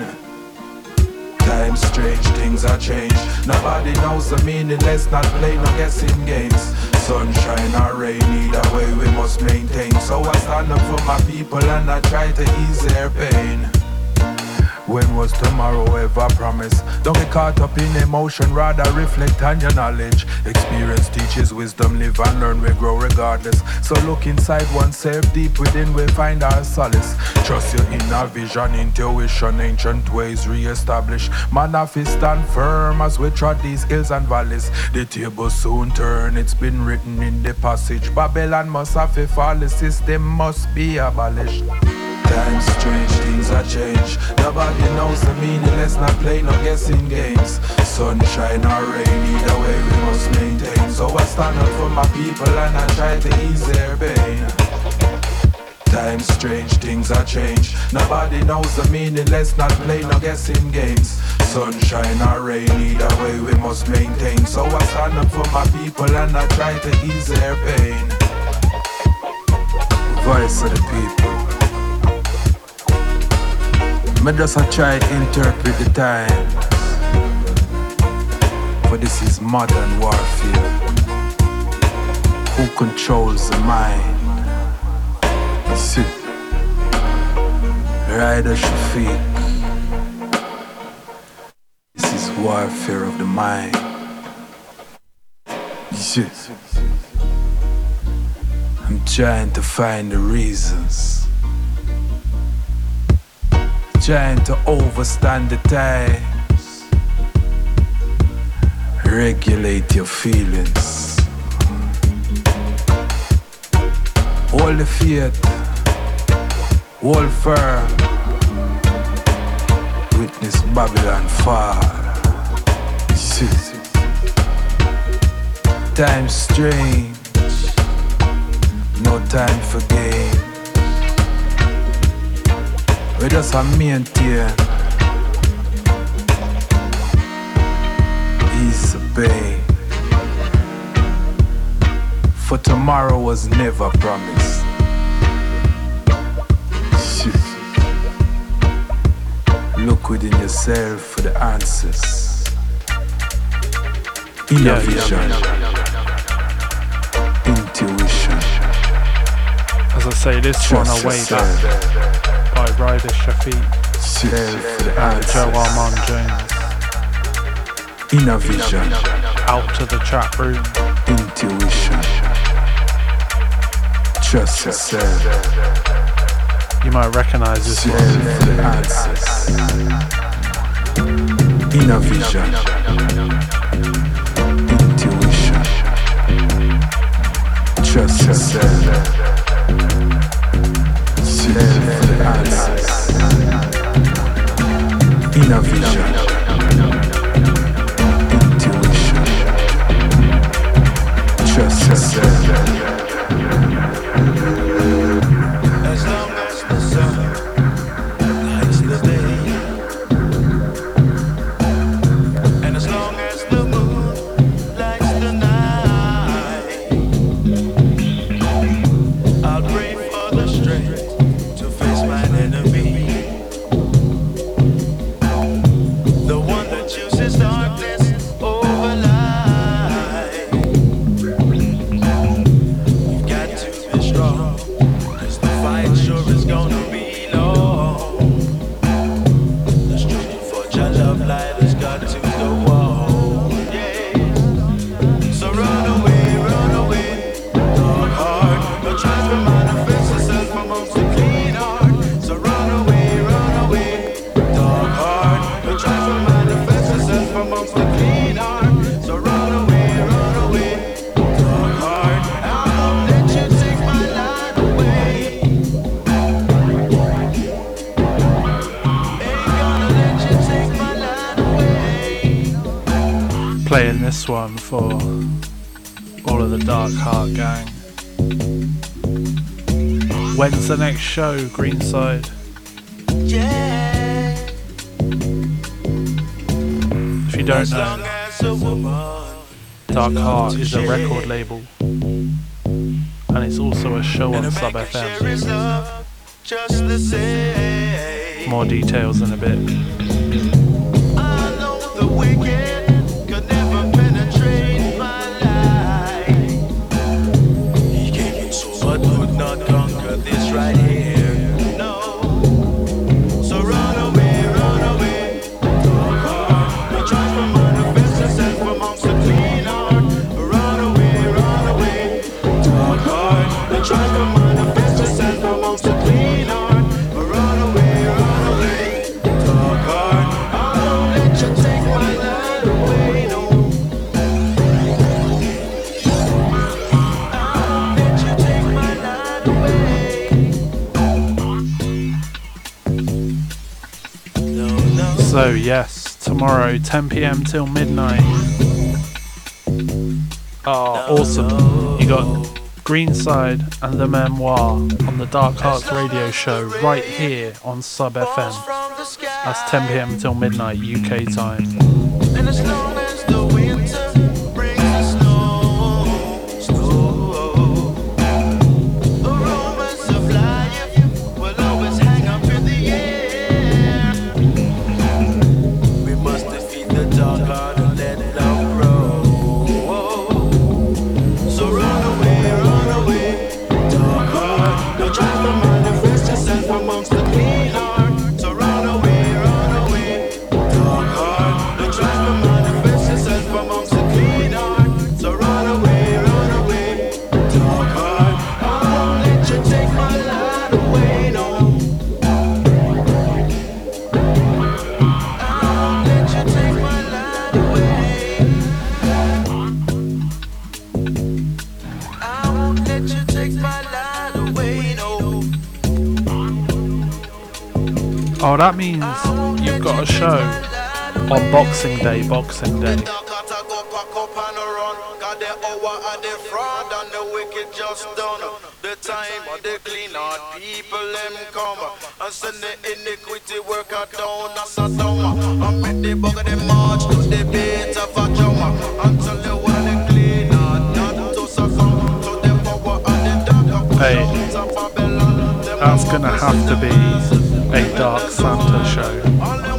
Times strange, things are changed. Nobody knows the meaning, let's not play no guessing games. Sunshine or rain, either way we must maintain. So I stand up for my people and I try to ease their pain. When was tomorrow ever promised? Don't get caught up in emotion, rather reflect on your knowledge. Experience teaches wisdom, live and learn, we grow regardless. So look inside oneself, deep within we find our solace. Trust your inner vision, intuition, ancient ways re-establish. Man of stand firm as we trod these hills and valleys. The table soon turn, it's been written in the passage. Babylon must have a fall, the system must be abolished. Times strange, things are changed. Nobody knows the meaning, let's not play no guessing games. Sunshine or rain, either way we must maintain. So I stand up for my people and I try to ease their pain. Times strange, things are changed. Nobody knows the meaning, let's not play no guessing games. Sunshine or rain, either way we must maintain. So I stand up for my people and I try to ease their pain. Voice of the people. Me just a try interpret the times. For this is modern warfare. Who controls the mind? See, Rider Shafique. This is warfare of the mind. Yeah. I'm trying to find the reasons trying to overstand the times. Regulate your feelings. Hold the faith. Hold firm. Witness Babylon fall. Time strange. No time for games. We just a maintain the pain For tomorrow was never promised. Look within yourself for the answers. Inner vision Intuition. As I say, this one away back by Rider Shafique. And Joe Armand Jones. Inner vision Out to the chat room. Intuition. Trust yourself You might recognize this Self one. for the answers Inner vision Intuition Trust yourself The answers vision show, Greenside. Yeah. If you don't know, Dark Heart is a record label, and it's also a show on Sub FM. More details in a bit. 10 pm till midnight. Oh, awesome. You got Greenside and The Memoir on the Dark Hearts radio show right here on Sub FM. That's 10 pm till midnight UK time. Oh, that means you've got a show on Boxing Day, Boxing Day. The time out the down as a down and make the bugger them march to the beat of That's gonna have to be a Dark Santa show.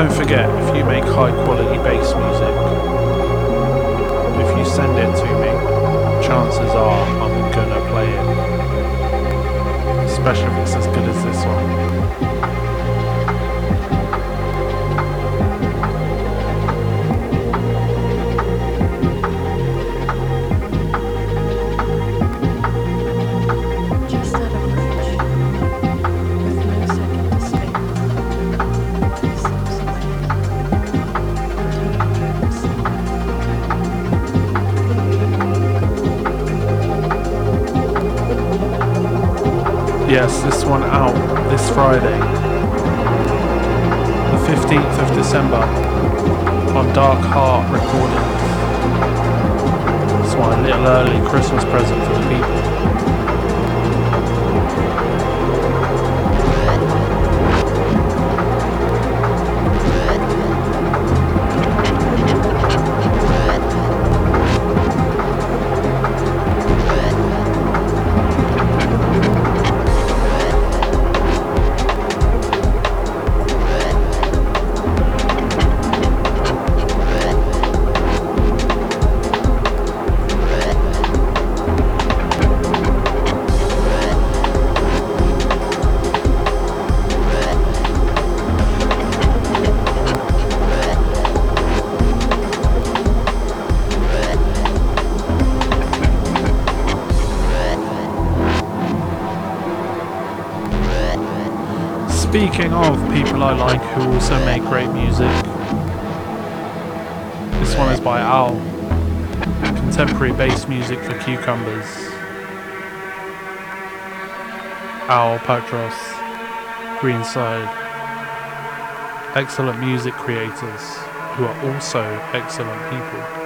Don't forget, if you make high quality bass music, if you send it to me, chances are I'm gonna play it. Especially if it's as good as this one. Yes, this one out this Friday, the 15th of December, on Dark Heart Recordings. It's my little early Christmas present for the people. People I like who also make great music, this one is by Al. Contemporary bass music for cucumbers. Al Patros, Greenside. Excellent music creators who are also excellent people.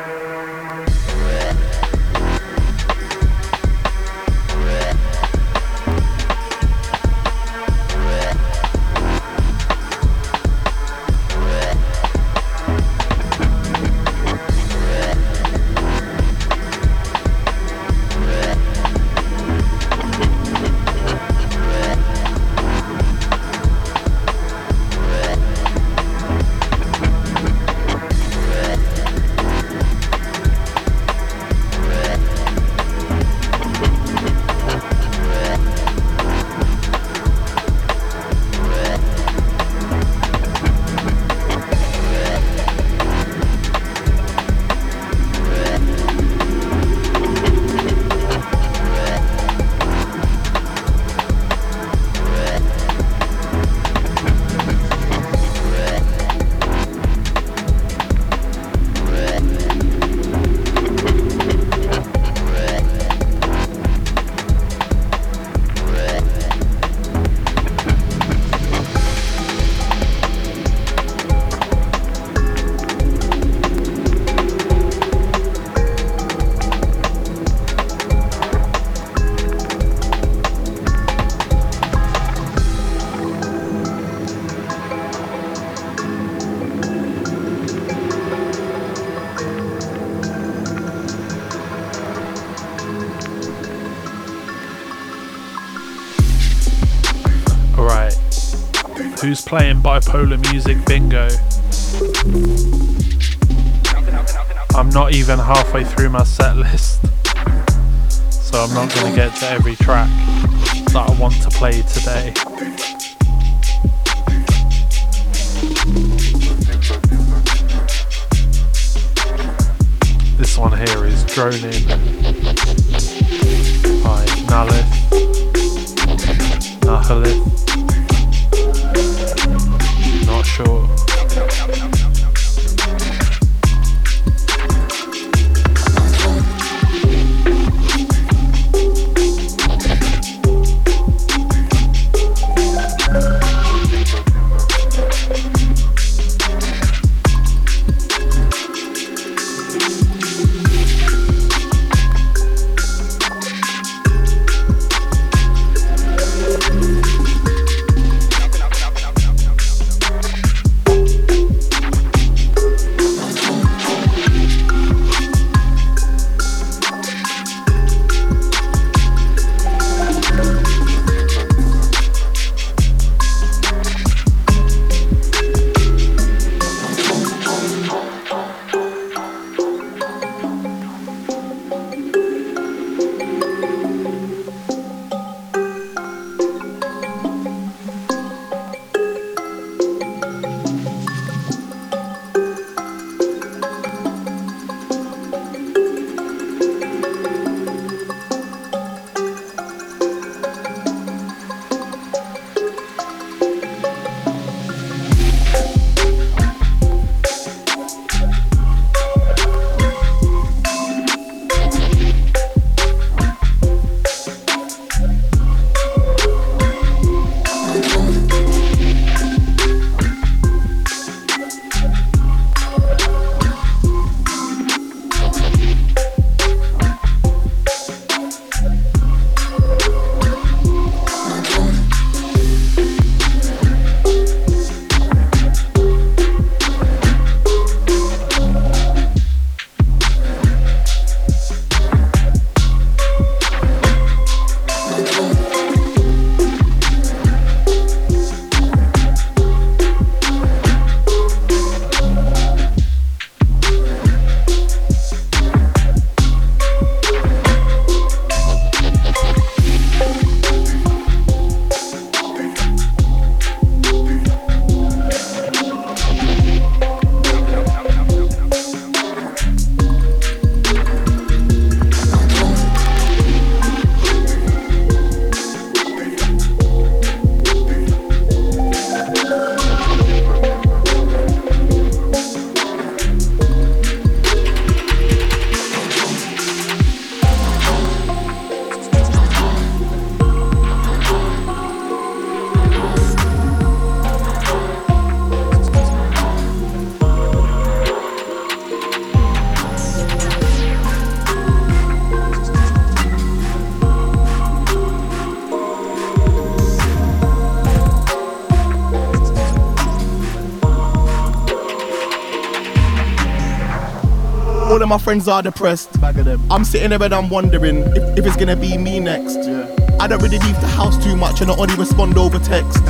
Who's playing bipolar music bingo? I'm not even halfway through my set list. So I'm not going to get to every track that I want to play today. This one here is Droning by Nalith. Nahalith. All of my friends are depressed. I'm sitting there and I'm wondering if, if it's gonna be me next. I don't really leave the house too much and I only respond over text.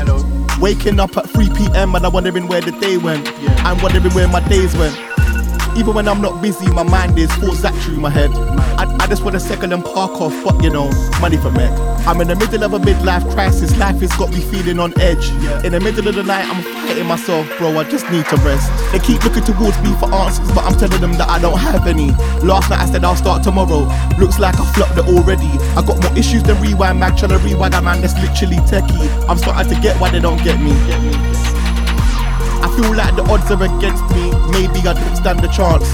Waking up at 3 p.m. and I'm wondering where the day went. I'm wondering where my days went. Even when I'm not busy, my mind is full that through my head. I, I just want a second and park off, but you know, money for Meg. I'm in the middle of a midlife crisis, life has got me feeling on edge. In the middle of the night, I'm fighting myself, bro, I just need to rest. They keep looking towards me for answers, but I'm telling them that I don't have any. Last night I said I'll start tomorrow, looks like I flopped it already. I got more issues than Rewind Mag, trying to rewind a man that's literally techie. I'm starting to get why they don't get me. get me. I feel like the odds are against me. Maybe I don't stand a chance.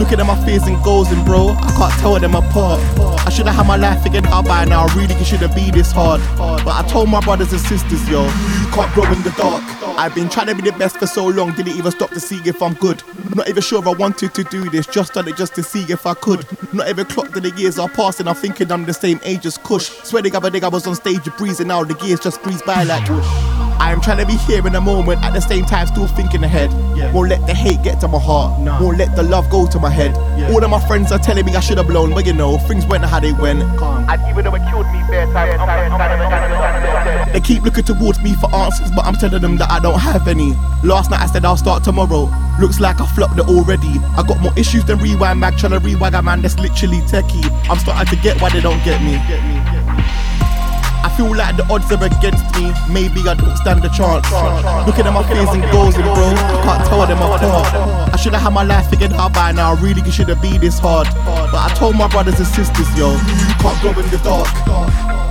Looking at my fears and goals, and bro, I can't tell them apart. I should have had my life figured out by now. Really, it shouldn't be this hard. But I told my brothers and sisters, yo, you can't grow in the dark. I've been trying to be the best for so long, didn't even stop to see if I'm good. Not even sure if I wanted to do this, just done it just to see if I could. Not even clocked that the years are passing, I'm thinking I'm the same age as Kush. Swear to God, I think I was on stage breezing now, the years just breeze by like whoosh. I am trying to be here in the moment, at the same time still thinking ahead. Won't let the hate get to my heart, won't let the love go to my head. All of my friends are telling me I should have blown, but you know, things went how they went. And even though it killed me bare time, they keep looking towards me for answers, but I'm telling them that I don't have any. Last night I said I'll start tomorrow. Looks like I flopped it already. I got more issues than Rewind Mag, trying to rewind a man that's literally techie. I'm starting to get why they don't get me. I feel like the odds are against me. Maybe I don't stand a chance. Looking at my fears and goals, and bro, I can't tell them apart. I should have had my life figured out by now. Really, it shouldn't be this hard. But I told my brothers and sisters, yo, you can't go in the dark.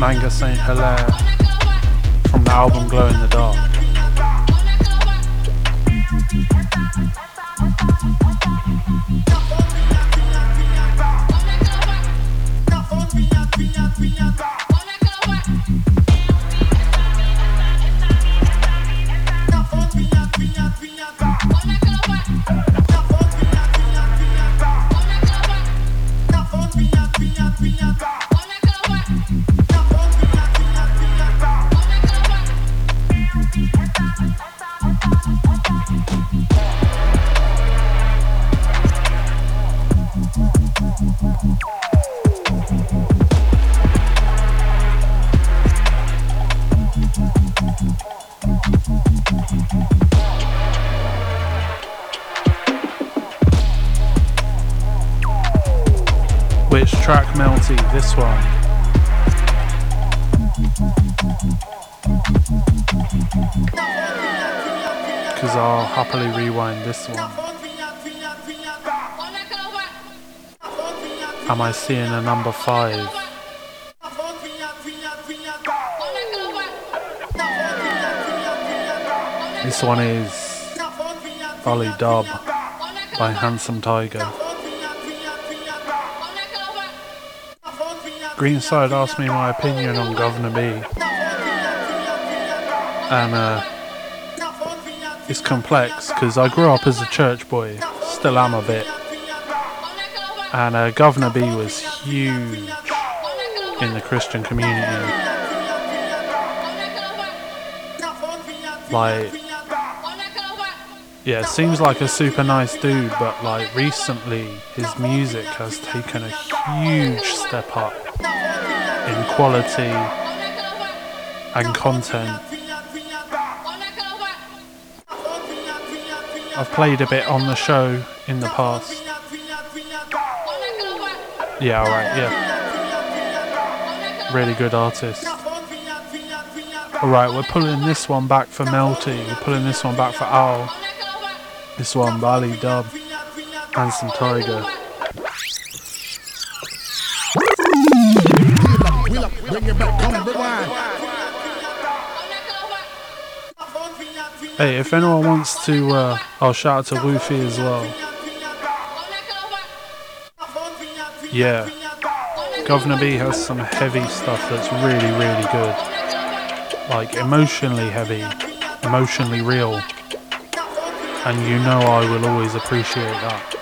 Manga Saint Hilare from the album Glow in the Dark. This one. Because I'll happily rewind this one. Am I seeing a number five? This one is Valley Dub by Handsome Tiger. Greenside asked me my opinion on Guvna B. And uh, it's complex because I grew up as a church boy, still am a bit. And uh, Guvna B was huge in the Christian community. Like, yeah, seems like a super nice dude, but like recently his music has taken a huge step up in quality and content. I've played a bit on the show in the past. Yeah, alright, yeah. Really good artist. Alright, we're pulling this one back for Melty, we're pulling this one back for Owl. This one, Bali Dub, and some Tiger. Bring it back, come rewind. Hey, if anyone wants to, uh, I'll shout out to Woofy as well. Yeah. Guvna B has some heavy stuff that's really, really good. Like emotionally heavy, emotionally real. And you know I will always appreciate that.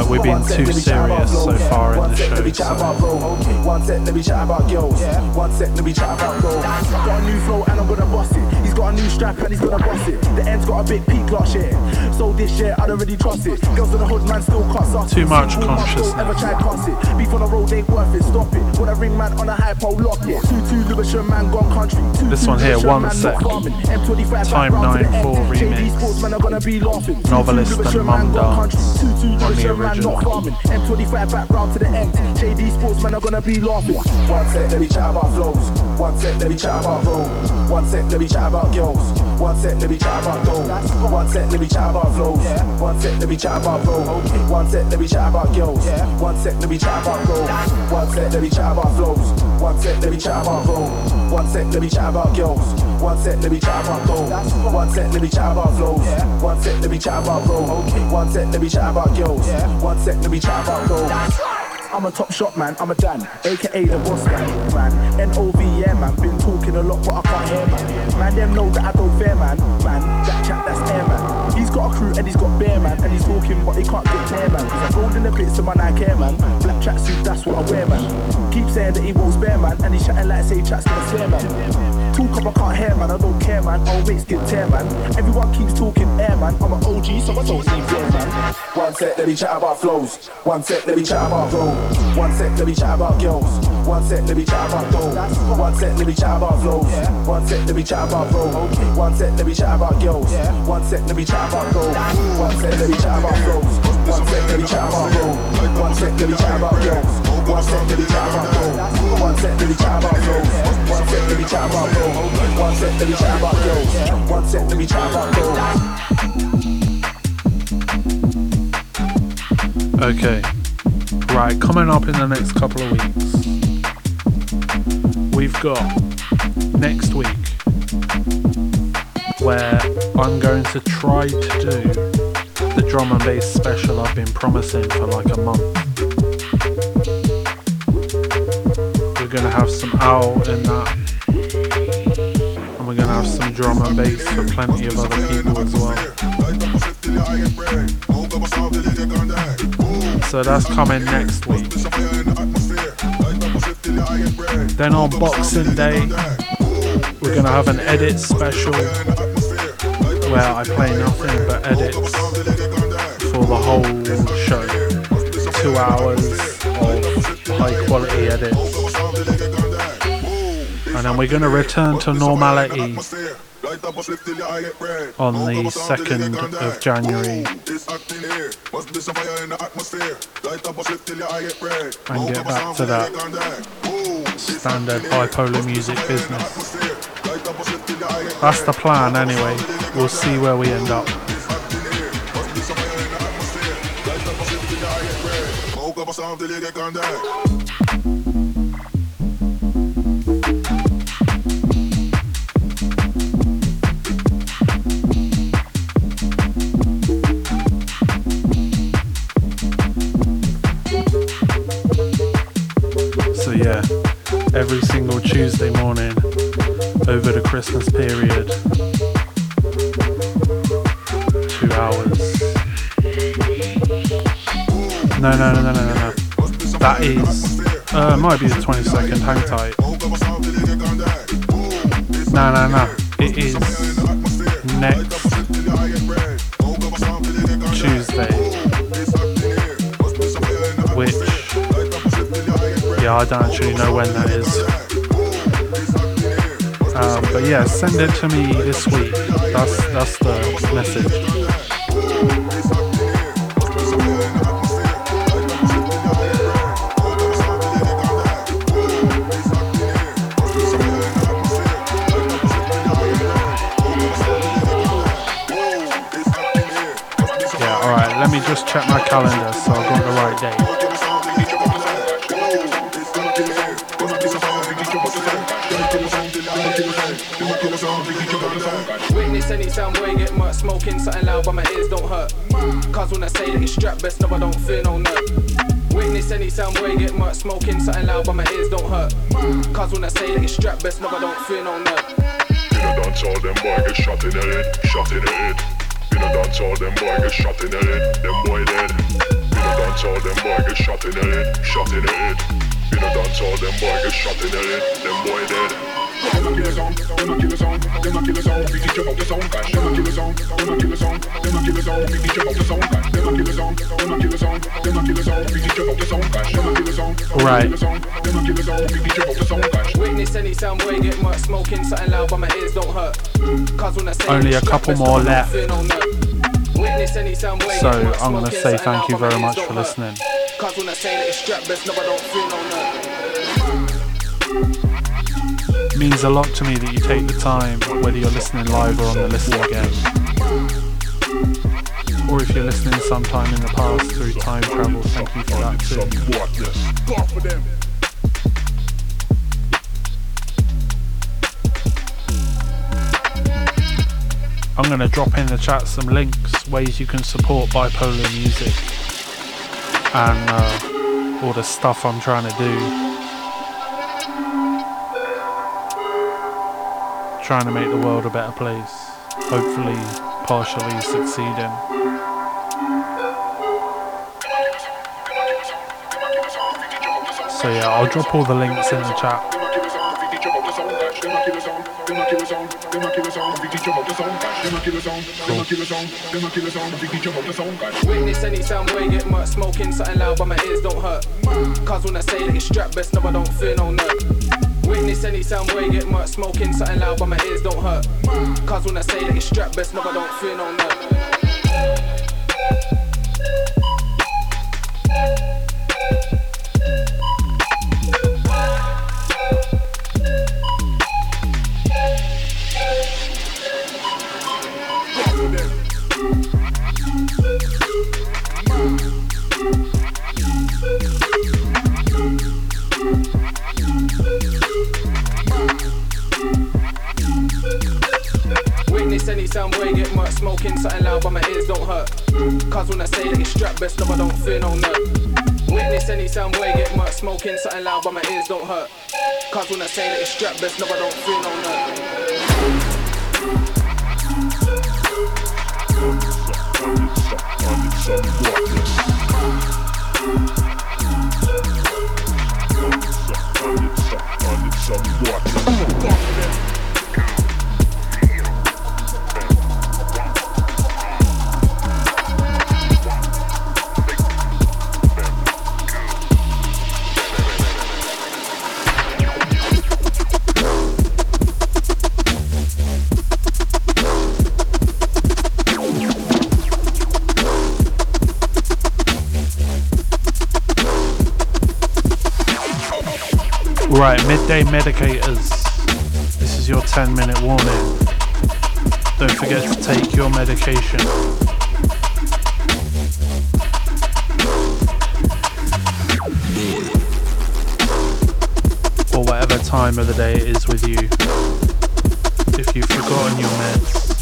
Like we've been too serious so far in the show. So. One sec, let me chat about girls. One sec, let me chat about roll. Got a new flow and I'm gonna bust it. He's got a new strap and he's gonna bust it. The end's got a big peak last year. So this year, I don't really trust it. Girls in the hood, man, still cuss us. Too much Single mum, consciousness. Ever try cuss it. Beef on the road ain't worth it, stop it. When I ring man on a hypo, lock it. 2-2 Lewisham, man, gone country. 2-2 This one here, Lewisham, one man, sec. not farming. M25 back Time round to the 94 end. JD remix. Sports, man, are gonna be laughing. 2-2 Novelist and Lewisham, Mum man, gone Dance country. 2-2 on the Lewisham, man, original. not farming. M25 back round to the end. JD Sports, man, are gonna be laughing. One sec, let me chat about flows. One sec, let me chat about roll. One sec, let me chat about girls. One sec, let me chat about gold. One sec, let me chat about flows. One sec, let me chat about roll. One sec, let me chat about girls. One sec, let me chat about gold. One sec, let me chat about flows. One sec, let me chat about roll. One sec, let me chat about girls. One sec, let me chat about gold. One sec, let me chat about flows. One sec, let me chat about roll. One sec, let me chat about girls. One sec, let me chat about gold. I'm a top shot man, I'm a Dan, aka the boss man, man. N-O-V, yeah man, been talking a lot but I can't man. Man, them know that I don't fair man, man. That chat, that's air man. He's got a crew and he's got bear man, and he's talking but he can't get near man. Cause I'm rolling the bits of my Nike Air man. Black tracksuit, that's what I wear man. Keep saying that he won't spare man, and he's chatting like say chat's gonna slare man. Talk up, I can't hear man, I don't care man. Mates get tear man. Everyone keeps talking air man. I'm an OG, so I don't need fear man. One sec, let me chat about flows. One sec, let me chat about roll. One sec, let me chat about girls. One sec, let me chat about gold. One sec, let me chat about flows. One sec, let me chat about roll. One sec, let me chat about girls. One sec, let me chat about gold. One sec, let me chat about flows. One sec, let me chat about roll. One sec, let me chat about girls. One sec, let me chat about gold. One sec, let me chat about flows. One sec, let me chat about roll. One sec, let me chat about girls. One sec, let me chat about gold. Okay. Right, coming up in the next couple of weeks, we've got next week where I'm going to try to do the drum and bass special I've been promising for like a month. We're going to have some owl in that, and we're going to have some drum and bass for plenty of other people as well. So that's coming next week. Then on Boxing Day, we're gonna have an edit special where I play nothing but edits for the whole show. Two hours of high quality edits. And then we're gonna return to normality on the 2nd of January and get back to that standard bipolar music business. That's the plan anyway. We'll see where we end up. Christmas period, two hours. No, no, no, no, no, no. That is, uh, might be the 22nd. Hang tight. No, no, no. It is next Tuesday, which yeah, I don't actually know when that is. Um, but yeah, send it to me this week. That's that's the message. Cause when I say that it's strap best, I don't feel no nut. In a dance all them boy get shot in the head, shot in the head. In a dance all them boy get shot in the head, In a dance all them boy get shot in the head. Them boy dead. Them a kill a them a kill a them a kill a. We teach about the sound clash. Them a kill a them a kill a them a kill a. We teach about the sound clash. Them a kill a them a kill a them a kill a. We teach about the sound clash. Them a kill a Right. them a kill a. We teach about the sound clash. Witness any sound boy get much smoking something loud, but my ears don't hurt. Cause when I say Only a couple more left. I don't feel no nerve. Witness any sound boy So I'm gonna say thank you very much for listening. Cause when I say that it's strap best, no, I don't feel no nerve. Means a lot to me that you take the time, whether you're listening live or on the listen again. Or if you're listening sometime in the past through time travel, thank you for that too. I'm going to drop in the chat some links, ways you can support bipolar music, and uh, all the stuff I'm trying to do. Trying to make the world a better place, hopefully, partially succeeding. So, yeah, I'll drop all the links in the chat. Witness any sound boy get much smoking something loud, but my ears don't hurt. Cause when I say that it's strap best, no, I don't feel no nerve. Witness any sound boy get much smoking something loud, but my ears don't hurt. Cause when I say that it's strap best, no, I don't feel no nerve. Hurt. Cause when I say that it's strap best, no, I don't feel no nerve. Witness any sound boy get much smoking something loud, but my ears don't hurt. Cause when I say that it's strap best, no, I don't feel no nerve. Right, medicators. This is your 10 minute warning. Don't forget to take your medication. Or whatever time of the day it is with you. If you've forgotten your meds,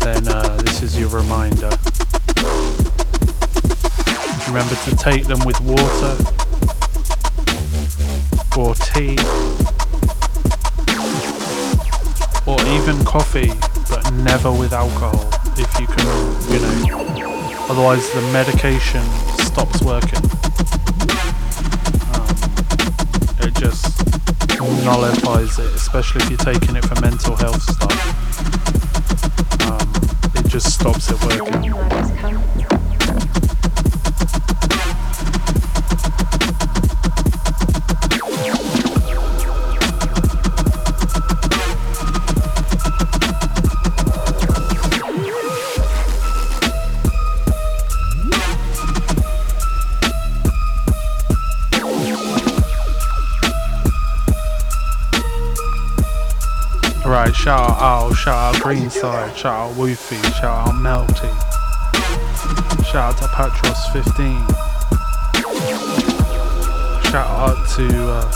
then uh, this is your reminder. Remember to take them with water or even coffee, but never with alcohol if you can, you know. Otherwise, the medication stops working. Um, it just nullifies it, especially if you're taking it for mental health stuff. Um, it just stops it working. Shout out shout out Greenside, shout out Woofy, shout out Melty, shout out to Patros15, shout out to uh.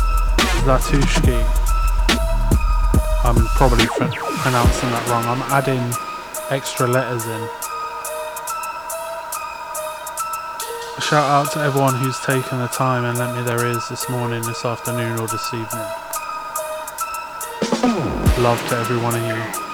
I'm probably pr- pronouncing that wrong. I'm adding extra letters in. Shout out to everyone who's taken the time and lent me their ears this morning, this afternoon, or this evening. Love to every one of you.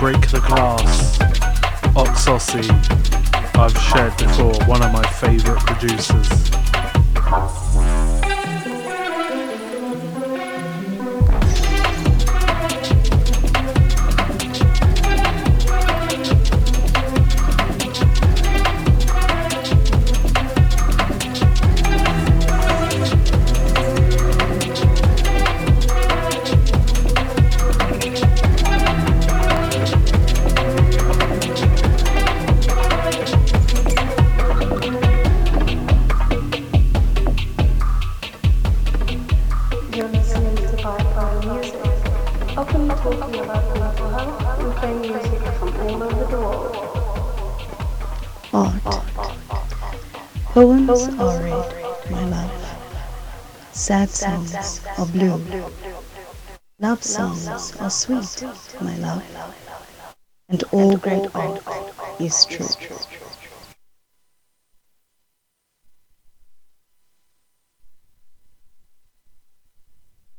Break the Glass, Oxossi, I've shared before, one of my favourite producers. Blue. Love songs are sweet, my love. And all great art is true.